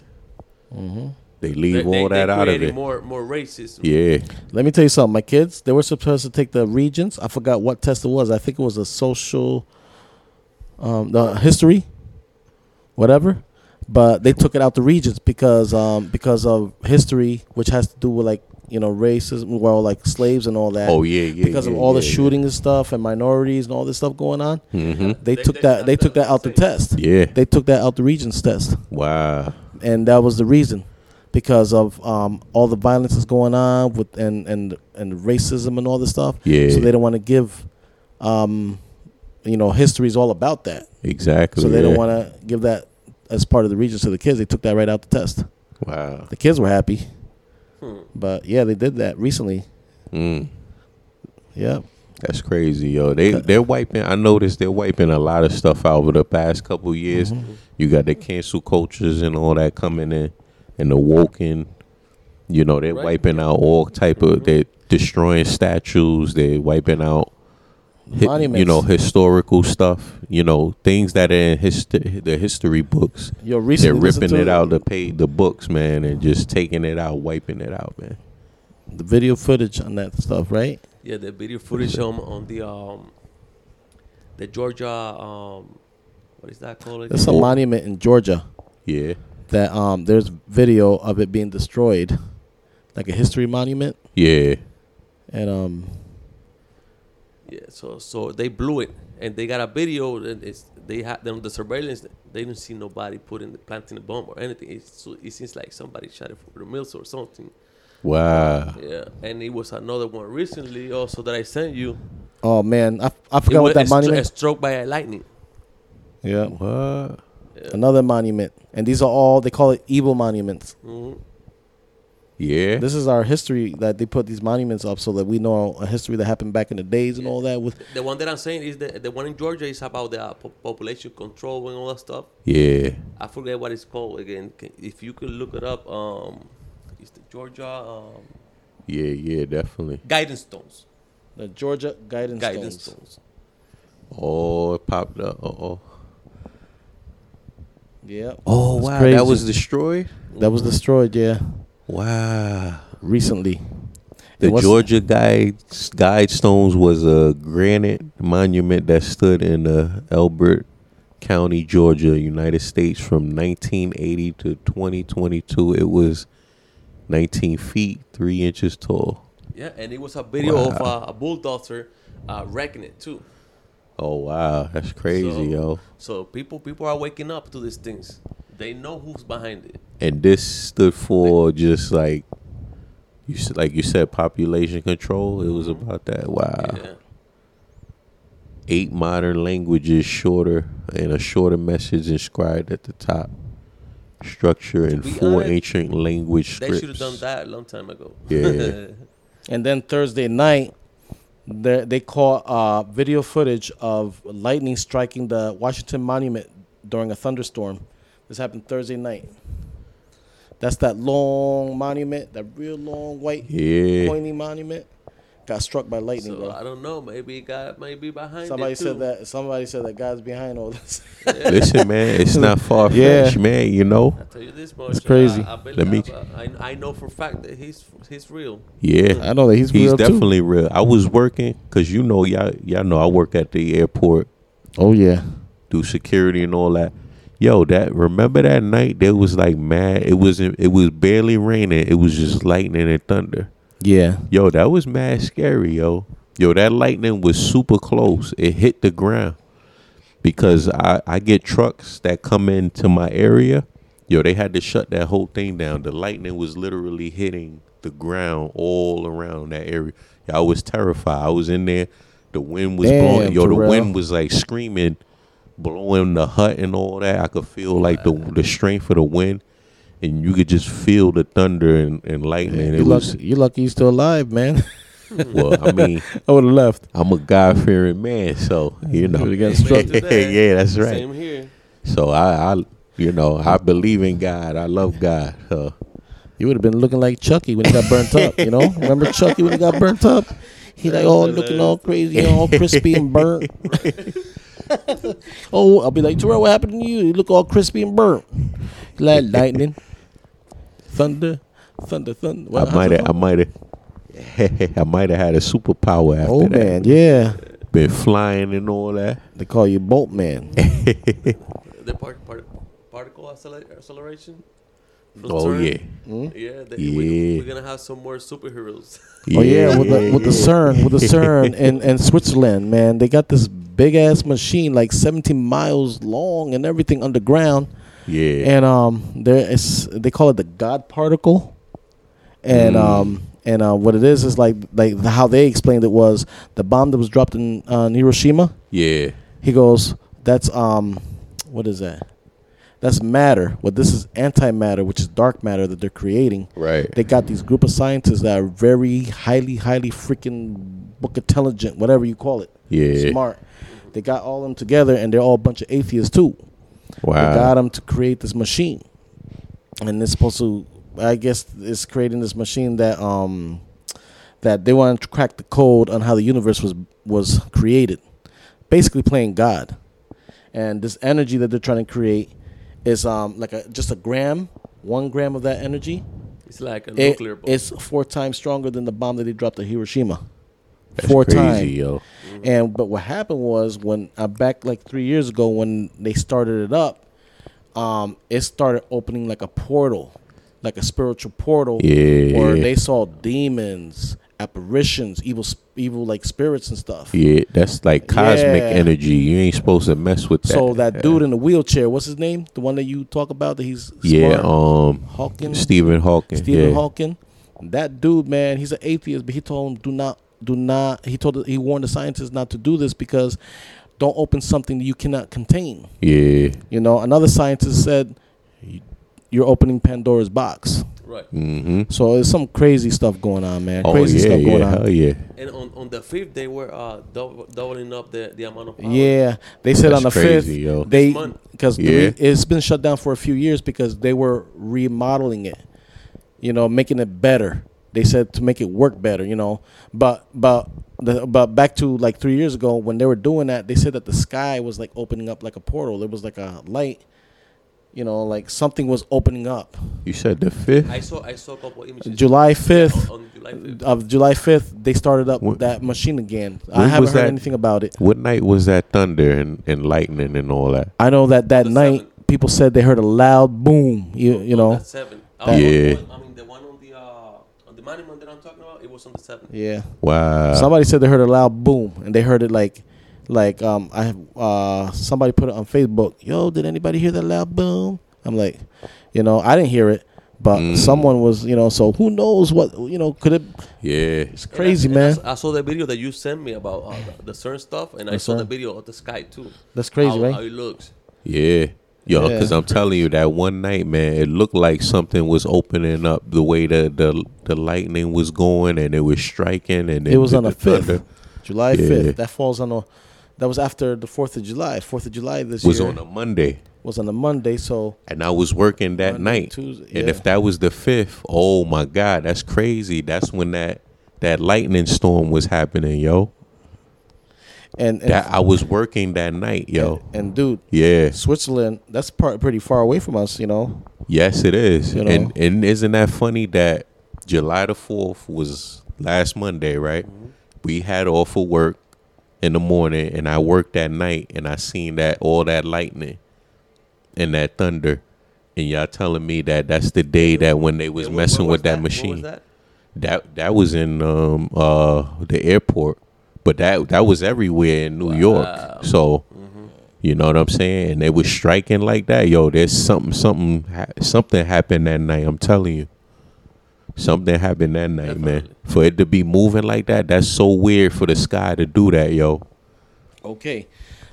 Students. They leave They- all they- that they out of it. More more racism. Yeah, Let me tell you something. My kids, they were supposed to take the regents. I forgot what test it was. I think it was a social, um, the history, whatever. But they took it out the regents because um, because of history, which has to do with like you know racism, well like slaves and all that. Oh yeah, yeah. because of yeah, all the yeah, yeah. shooting and stuff and minorities and all this stuff going on. Mhm. They, They- took they- that. They took that out the test. Yeah. They took that out the regents test Wow. and that was the reason because of um, all the violence that's going on with and and and racism and all this stuff. Yeah. So they don't want to give, um, you know, history is all about that. Exactly. So they yeah. don't want to give that as part of the regents to the kids. They took that right out the test. Wow. The kids were happy, Hmm. but yeah, they did that recently. Mm. Yeah. That's crazy, yo. They they're wiping. I noticed they're wiping a lot of stuff out over the past couple years. Mm-hmm. You got the cancel cultures and all that coming in, and the woken. You know they're Right. wiping out all type of. They're destroying statues. They're wiping out. Hi- Monuments. you know historical stuff. You know things that are in history, the history books. Yo, recently They're ripping it out the pay the books, man, and just taking it out, wiping it out, man. The video footage on that stuff, right? Yeah, the video footage on on the um the Georgia um what is that called? There's again? some monument in Georgia Yeah, that um there's video of it being destroyed, like a history monument, yeah, and um Yeah, so so they blew it and they got a video and it's they had them the surveillance they didn't see nobody putting the planting a bomb or anything. It's, so it seems like somebody shot it for the mills or something. wow. Yeah, and it was another one recently also that I sent you. oh man, I, I It forgot was what that a, stro- monument. a stroke by a lightning. Yeah, What? Yeah. another monument, and these are all they call it evil monuments. hmm Yeah. This is our history that they put these monuments up so that we know a history that happened back in the days and all that. With The one that I'm saying is the the one in Georgia is about the uh, po- population control and all that stuff. yeah. I forget what it's called again. Can- If you could look it up, um, it's the Georgia um, Yeah, yeah, definitely. guidance stones. the Georgia guidance, Guidance stones. stones. Oh, it popped up. Uh oh. Yeah. Oh It's wow, crazy. that was destroyed. That was destroyed. Yeah, Wow. recently. The Georgia guide guide stones was a granite monument that stood in uh, Elbert County, Georgia, United States, from 1980 to 2022. It was 19 feet three inches tall. Yeah, and it was a video of uh, a bulldozer uh, wrecking it too. Oh wow, that's crazy, So- yo. So people people are waking up to these things. They know who's behind it. And this stood for just like you s- like you said, population control. It was about that. Wow. Yeah. Eight modern languages shorter and a shorter message inscribed at the top. Structure in be four honest, ancient language scripts. They scripts. should have done that a long time ago. Yeah. And then Thursday night, they they caught uh, video footage of lightning striking the Washington Monument during a thunderstorm. This happened Thursday night. That's that long monument, that real long white Yeah. pointy monument, got struck by lightning, so I don't know. Maybe it got maybe behind Somebody it too. said that. Somebody said that God's behind all this. Listen, man, it's not far Yeah. fetched, man. You know. I tell you this much. It's crazy. I, I, Let me- I, I know for a fact that he's he's real. Yeah. I know that he's, He's real too. definitely real. I was working because you know y'all y'all know I work at the airport, Oh yeah. do security and all that. Yo, that remember that night there was like mad. It wasn't. It was barely raining. It was just lightning and thunder. Yeah. Yo, that was mad scary, yo. Yo, that lightning was super close. It hit the ground because I I get trucks that come into my area. Yo, they had to shut that whole thing down. The lightning was literally hitting the ground all around that area. Yo, I was terrified. I was in there. The wind was Damn, blowing. Yo, the wind was like screaming blowing the hut and all that. I could feel like the the strength of the wind, and you could just feel the thunder and, and lightning. You it was lucky, you lucky you're still alive, man. well, I mean, I would have left. I'm a God fearing man, so you know. You got struck today. yeah, that's right. Same here. So I, I, you know, I believe in God. I love God. So You would have been looking like Chucky when he got burnt up. You know, remember Chucky when he got burnt up? He like all looking all crazy, all crispy and burnt. oh, I'll be like Terrell, what happened to you? You look all crispy and burnt. Like lightning, thunder, thunder, thunder. I might have, I might have, I might have had a superpower after Oh that. man, yeah. Been flying and all that. They call you Bolt Man. The part, part, particle acceleration. From Oh CERN. yeah, Hmm? Yeah, the, Yeah. We, we're gonna have some more superheroes. Oh yeah, with the with the. CERN, with the CERN in, in Switzerland, man, they got this big ass machine, like 17 miles long and everything underground. Yeah, and um there is they call it the god particle and Mm. um and uh, what it is is like like the, how they explained it was the bomb that was dropped in uh, in Hiroshima yeah, he goes that's um what is that that's matter. What this is antimatter which is dark matter that they're creating. Right. they got these group of scientists that are very highly highly freaking book intelligent whatever you call it. Yeah, smart. They got all them together and they're all a bunch of atheists too. Wow. they got them to create this machine, and it's supposed to. I guess it's creating this machine that um that they want to crack the code on how the universe was was created, basically playing God, and this energy that they're trying to create is um like a just a gram, one gram of that energy. It's like a It- nuclear bomb. it's four times stronger than the bomb that they dropped at Hiroshima. That's four times. yo. And but what happened was when uh, back like three years ago when they started it up, um, it started opening like a portal, like a spiritual portal, Yeah, where they saw demons, apparitions, evil, sp- evil like spirits and stuff. Yeah, that's like cosmic Yeah. energy. You ain't supposed to mess with that. So that dude in the wheelchair, what's his name? The one that you talk about that he's yeah, um, Hawkins. Stephen Hawking. Stephen yeah. Hawking. That dude, man, he's an atheist, but he told him do not, do not. He told he warned the scientists not to do this because don't open something that you cannot contain. Yeah, You know, another scientist said you're opening Pandora's box. Right. mm-hmm. So there's some crazy stuff going on, man. Oh crazy yeah, stuff going yeah, on. hell yeah. And on, on the fifth, they were uh dou- doubling up the, the amount of power. Yeah, they said on the crazy, fifth yo. they because Yeah. it's been shut down for a few years because they were remodeling it, you know, making it better. They said to make it work better, you know. But but the, but back to like three years ago when they were doing that, they said that the sky was like opening up like a portal. There was like a light, you know, like something was opening up. You said the fifth. I saw I saw a couple images. July fifth On, on July 5th. of July fifth, they started up When- that machine again. I haven't was heard that? anything about it. What night was that thunder and, and lightning and all that? I know that that The night seventh. people said they heard a loud boom. You you know. that's seven. That- Oh, Yeah. I mean the one on the uh on the monument that I'm talking about. It was on the seventh. Yeah. Wow. somebody said they heard a loud boom, and they heard it like, like um, I have uh, somebody put it on Facebook. Yo, did anybody hear that loud boom? I'm like, you know, I didn't hear it, but Mm. someone was, you know. So who knows what, you know, could it? yeah. It's crazy, And I- man. and I, s- I saw the video that you sent me about uh, the, the CERN stuff, and I The saw the video of the sky too. That's crazy, how, right? How it looks. Yeah. Yo, Yeah. because I'm telling you, that one night, man, it looked like something was opening up the way the the, the lightning was going and it was striking and it was on the thunder fifth, July Yeah. fifth. That falls on a. That was after the Fourth of July. Fourth of July this year. was year on a Monday. was on a Monday. So And I was working that Monday, night. Tuesday, And yeah. if that was the fifth, oh my God, that's crazy. That's when that that lightning storm was happening, yo. and and, That I was working that night, yo. and dude, Yeah. Switzerland. That's part pretty far away from us, you know. Yes, it is. You know? And and isn't that funny that July the fourth was last Monday, right? Mm-hmm. We had off of work in the morning, and I worked that night, and I seen that all that lightning and that thunder, and y'all telling me that that's the day that when they was messing with was that, machine. that? That that was in um uh the airport, but that that was everywhere in New Wow. York. So you know what I'm saying? And they was striking like that. Yo, there's something something ha- something happened that night. I'm telling you, something happened that night, man. For it to be moving like that, that's so weird for the sky to do that, yo. Okay.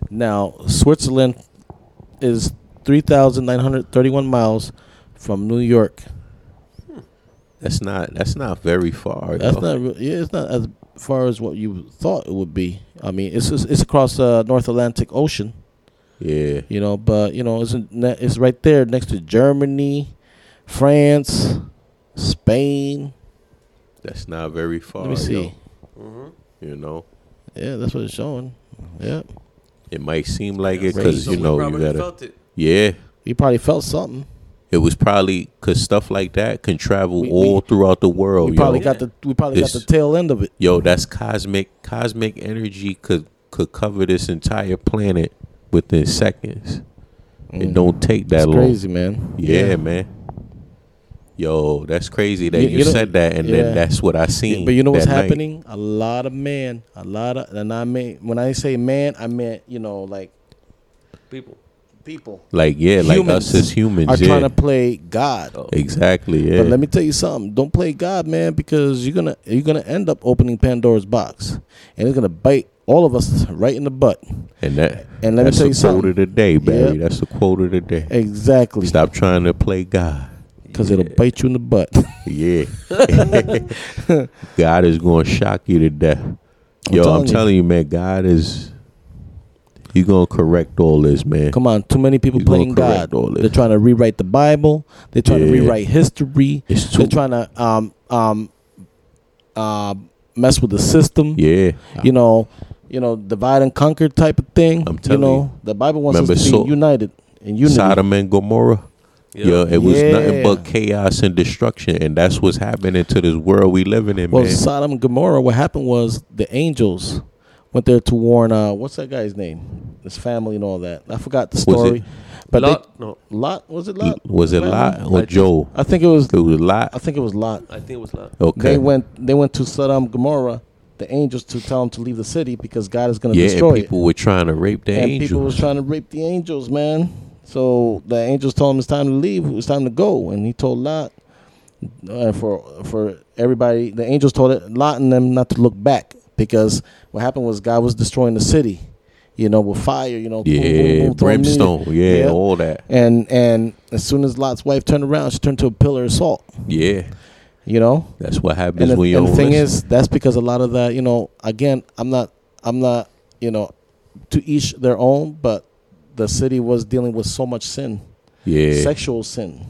Now, Switzerland is 3,931 miles from New York. That's not that's not very far. That's yo. not yeah, it's not as far as what you thought it would be. I mean, it's just, it's across the North Atlantic Ocean, Yeah. you know, but you know, it's in, it's right there next to Germany, France, Spain. That's not very far. Let me see. yo. hmm You know, Yeah, that's what it's showing. Yeah. it might seem like it because So you know you gotta. felt it. Yeah, You probably felt something. it was probably because stuff like that can travel We- all we- throughout the world. we yo. probably got the we probably got the tail end of it. Yo, that's cosmic. Cosmic energy could could cover this entire planet within seconds. It Mhm. don't take that It's long. crazy, man. Yeah, man. Yo, that's crazy that You- you, you know- said that, and yeah. then that's what I Yeah, seen. but you know what's that night. happening? A lot of man, a lot of, and I mean, when I say man, I meant you know like People. people Like yeah, like us as humans, are yeah. trying to play God. Oh. exactly, yeah. But let me tell you something. Don't play God, man, because you're gonna you're gonna end up opening Pandora's box, and it's gonna bite all of us right in the butt. and that And let me that's tell you the quote something. of the day, Barry. Yep. That's the quote of the day. Exactly, Stop trying to play God. Because it'll bite you in the butt. Yeah. God is going to shock you to death. Yo, telling I'm telling you, man, God is He's going to correct all this, man. Come on, too many people He's playing God. They're trying to rewrite the Bible. They're trying to rewrite history. It's too They're trying to um um uh mess with the system. Yeah. You know, you know, divide and conquer type of thing. I'm telling you know, you. the Bible wants Remember us to so- be united in unity. Sodom and Gomorrah. Yeah, it was nothing but chaos and destruction, and that's what's happening to this world we living in, Well, man. Sodom and Gomorrah. What happened was the angels went there to warn. Uh, what's that guy's name? His family and all that. I forgot the story. but Lot, no, Lot was it Lot? was it Family? Lot or I think- Joe? I think it was. It was Lot. I think it was Lot. I think it was Lot. Okay. They went. They went to Sodom and Gomorrah. The angels to tell them to leave the city because God is going to yeah, destroy and it. people were trying to rape the and angels. people was trying to rape the angels, man. So the angels told him it's time to leave. It was time to go, and he told Lot uh, for for everybody. The angels told it, Lot and them not to look back because what happened was God was destroying the city, you know, with fire, you know, boom, boom, yeah, boom, brimstone. Yeah, Yeah. all that. And and as soon as Lot's wife turned around, she turned to a pillar of salt. Yeah, You know, that's what happens and the, when you and the thing listen. is, that's because a lot of that, you know, again, I'm not, I'm not, you know, to each their own, but the city was dealing with so much sin, yeah, sexual sin.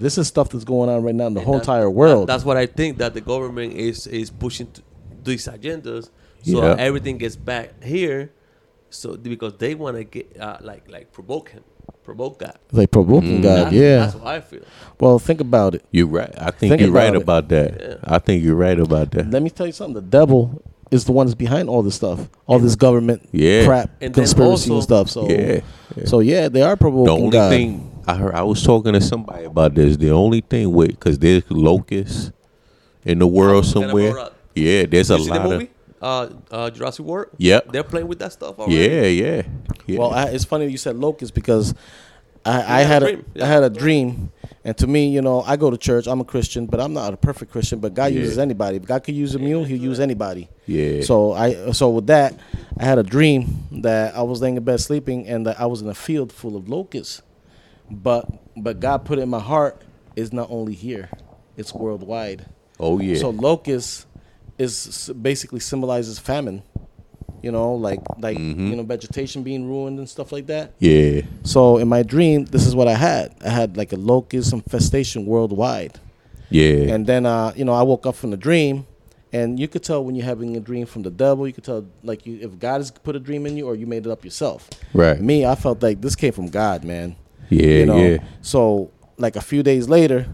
This is stuff that's going on right now in the And whole that- entire world. that- that's what I think that the government is is pushing to these agendas, so Yeah. everything gets back here. So because they want to get uh, like like provoke him, provoke God. They provoking Mm. God, That's- yeah. that's what I feel. Well, think about it. You're right. I think, Think you're right about it. about that. Yeah. I think you're right about that. Let me tell you something. The devil is the one that's behind all this stuff, all this government Yeah. crap, And then conspiracy and stuff. So, yeah. yeah. so yeah, they are probably the provoking only God. thing I heard, I was talking to somebody about this. The only thing with because there's locusts in the world Forget about somewhere. that. Yeah, there's a You see the lot movie? of. Uh, uh, Jurassic World. Yep. They're playing with that stuff already. Yeah, yeah, yeah. Well, I, it's funny you said locust because I, I had a had a, dream. Yeah. I had a dream, and to me, you know, I go to church. I'm a Christian, but I'm not a perfect Christian. But God Yeah. uses anybody. If God could use a mule, He'll use anybody. yeah. So I so with that, I had a dream that I was laying in bed sleeping, and that I was in a field full of locusts. But but God put it in my heart is not only here, it's worldwide. oh yeah. So locust is basically symbolizes famine. You know, like like Mhm. you know vegetation being ruined and stuff like that. yeah. So in my dream, this is what I had. I had like a locust infestation worldwide. Yeah. And then uh, you know, I woke up from the dream and you could tell when you're having a dream from the devil, you could tell like you if God has put a dream in you or you made it up yourself. right. Me, I felt like this came from God, man. Yeah, you know. yeah. So like a few days later,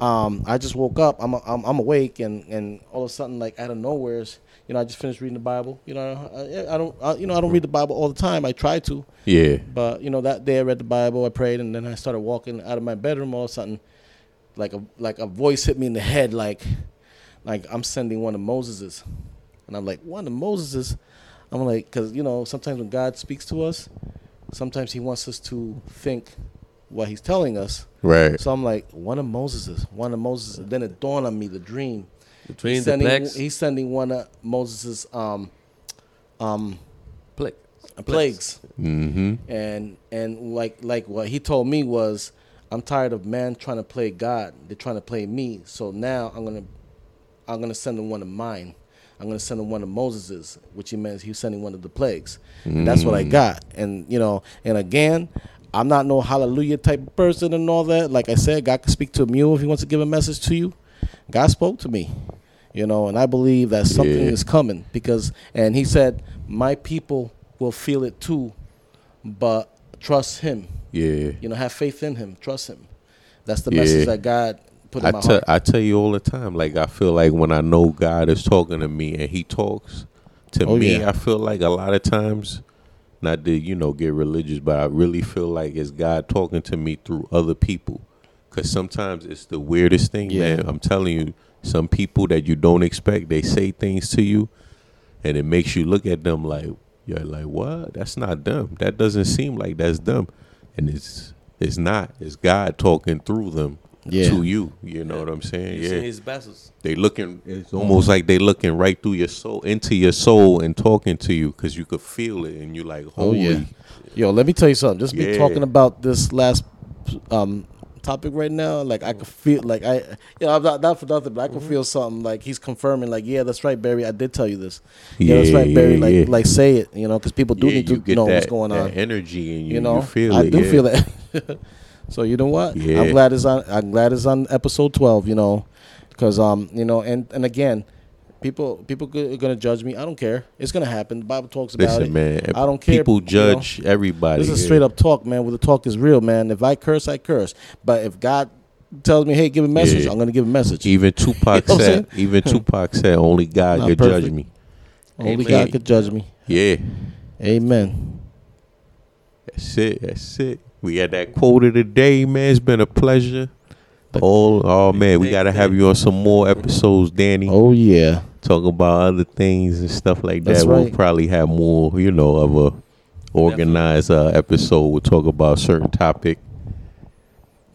um, I just woke up. I'm I'm, I'm awake, and, and all of a sudden, like out of nowhere's, you know, I just finished reading the Bible. You know, I, I don't, I, you know, I don't read the Bible all the time. I try to, Yeah. but you know, that day I read the Bible, I prayed, and then I started walking out of my bedroom. All of a sudden, like a like a voice hit me in the head, like like I'm sending one of Moses's, and I'm like one of Moses's. I'm like, because you know, sometimes when God speaks to us, sometimes He wants us to think what He's telling us. Right. So I'm like, one of Moses's, one of Moses. And then it dawned on me the dream. Between he's the sending, plex, he's sending one of Moses's um um plex. plagues. Mm-hmm. and and like like what he told me was i'm tired of man trying to play god. They're trying to play me. So now i'm gonna i'm gonna send them one of mine. I'm gonna send them one of moses's which he meant he was sending one of the plagues. And that's what i got. And you know and again i'm not no hallelujah type of person and all that. Like i said god can speak to a mule if he wants to give a message to you god spoke to me you know and i believe that something Yeah. is coming because and he said my people will feel it too but trust him. Yeah. You know, have faith in him. Trust him. That's the Yeah. message that God put in I my tell heart. I tell you all the time. Like I feel like when I know God is talking to me and He talks to Oh, me, yeah. I feel like a lot of times, not to you know get religious, but I really feel like it's God talking to me through other people. Cause sometimes it's the weirdest thing, Yeah. man. I'm telling you, some people that you don't expect, they say things to you, and it makes you look at them like you're like, what? That's not them. That doesn't seem like that's them, and it's it's not. It's God talking through them Yeah. to you. You know what I'm saying? Using Yeah. his vessels. They looking. It's almost like they looking right through your soul, into your soul, and talking to you because you could feel it, and you're like, oh holy. yeah. Yo, let me tell you something. Just me Yeah. talking about this last um topic right now, like I could feel like I you know, I'm not not for nothing, but I Mm-hmm. can feel something like he's confirming like, yeah, that's right, Barry. I did tell you this. Yeah, that's Yeah, right, Barry. yeah, Like yeah. like say it, you know, because people do need to know that, what's going on. energy, and you, you know, you feel I it. do feel it. so you know what? I'm glad it's on. I'm glad it's on episode twelve. You know, because um, you know, and and again, people people are gonna judge me. I don't care. It's gonna happen. The Bible talks about Listen, it. man. I don't care, People you know. judge everybody. This is straight up talk, man. Where the talk is real, man. If I curse, I curse. But if God tells me, "Hey, give a message," Yeah. I'm gonna give a message. Even Tupac You know said. Even Tupac said, "Only God Not could judge me." Only Amen. God could judge me. Yeah, Amen. that's it. That's it. We had that quote of the day, man. It's been a pleasure. Oh, oh man, we gotta have you on some more episodes, Danny. Oh yeah. talk about other things and stuff like that. That's We'll probably have more, you know, of a organized uh, episode. We'll talk about a certain topic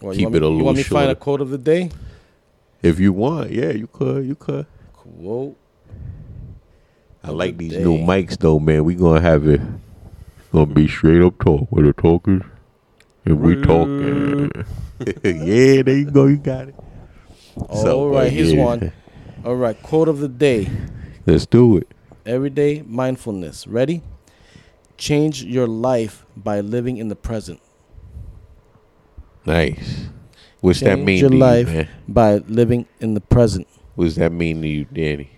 Well, Keep it me, a You want me to find a quote of the day? if you want. Yeah, you could. You could. Quote. I like the these new mics though, man. We gonna have it. Gonna be straight up talk with the talkers. If we talking, yeah, there you go. You got it. All right, here's yeah. one. All right, quote of the day. Let's do it. Everyday mindfulness. Ready? Change your life by living in the present. Nice. What's that Change mean your to life. you, man? By living in the present. What's that mean to you, Danny?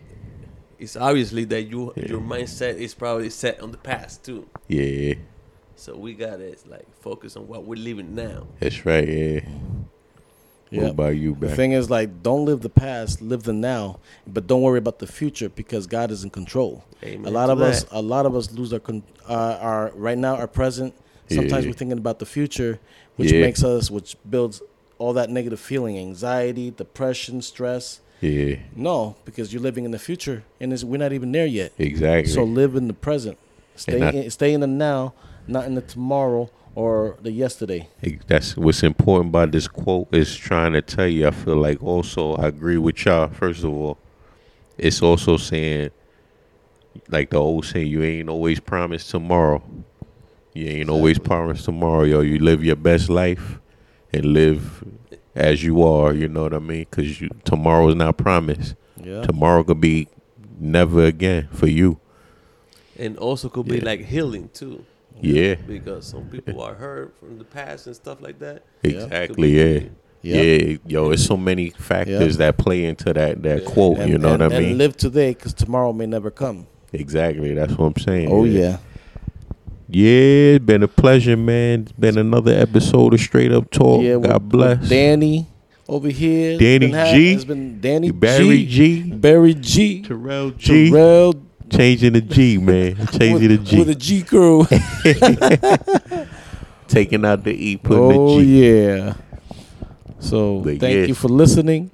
It's obviously that you Yeah. your mindset is probably set on the past too. Yeah, So we gotta like focus on what we're living now. that's right. Yeah. What Yeah. about you, The thing is, like, don't live the past, live the now, but don't worry about the future because God is in control. Amen a lot to of us, a lot of us lose our, con- uh, our right now, our present. Sometimes Yeah. we're thinking about the future, which Yeah. makes us, which builds all that negative feeling, anxiety, depression, stress. Yeah, No, because you're living in the future, and it's, we're not even there yet. exactly. So live in the present. Stay, I- in, stay in the now, not in the tomorrow or the yesterday. Ex- That's what's important about this quote is trying to tell you. I feel like also I agree with y'all. First of all, it's also saying, like the old saying, you ain't always promised tomorrow. You ain't always promised tomorrow, yo. You live your best life and live as you are. You know what I mean? Because you, tomorrow is not promised. Yeah. Tomorrow could be never again for you. and also could be Yeah. like healing too. Yeah, Because some people are hurt from the past and stuff like that. Exactly. be Yeah. healing. Yeah, yo, it's so many factors that play into that that Yeah. quote. And, you know and, what I and mean? live today because tomorrow may never come. exactly. That's what I'm saying. Oh yeah. yeah. It's been a pleasure, man. It's been another episode of Straight Up Talk. yeah. with- God bless. with Danny over here. Danny Been ha- G. It's been Danny Barry G. G. Barry G. Terrell G. Terrell Changing the G, man. Changing the G. with a G crew. Taking out the E, putting oh the G. Oh, yeah. So But thank yeah. you for listening.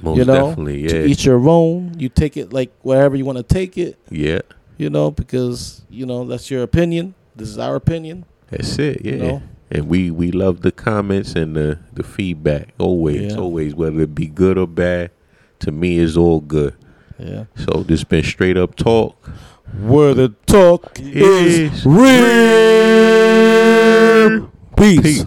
Most you know, definitely, to yeah. each your own. You take it like wherever you want to take it. yeah. You know, because you know that's your opinion. This is our opinion. That's it, yeah. You know? And we we love the comments and the the feedback always, Yeah. always, whether it be good or bad. To me, it's all good. Yeah. So this been straight up talk. where the talk is Is real. Peace. Peace.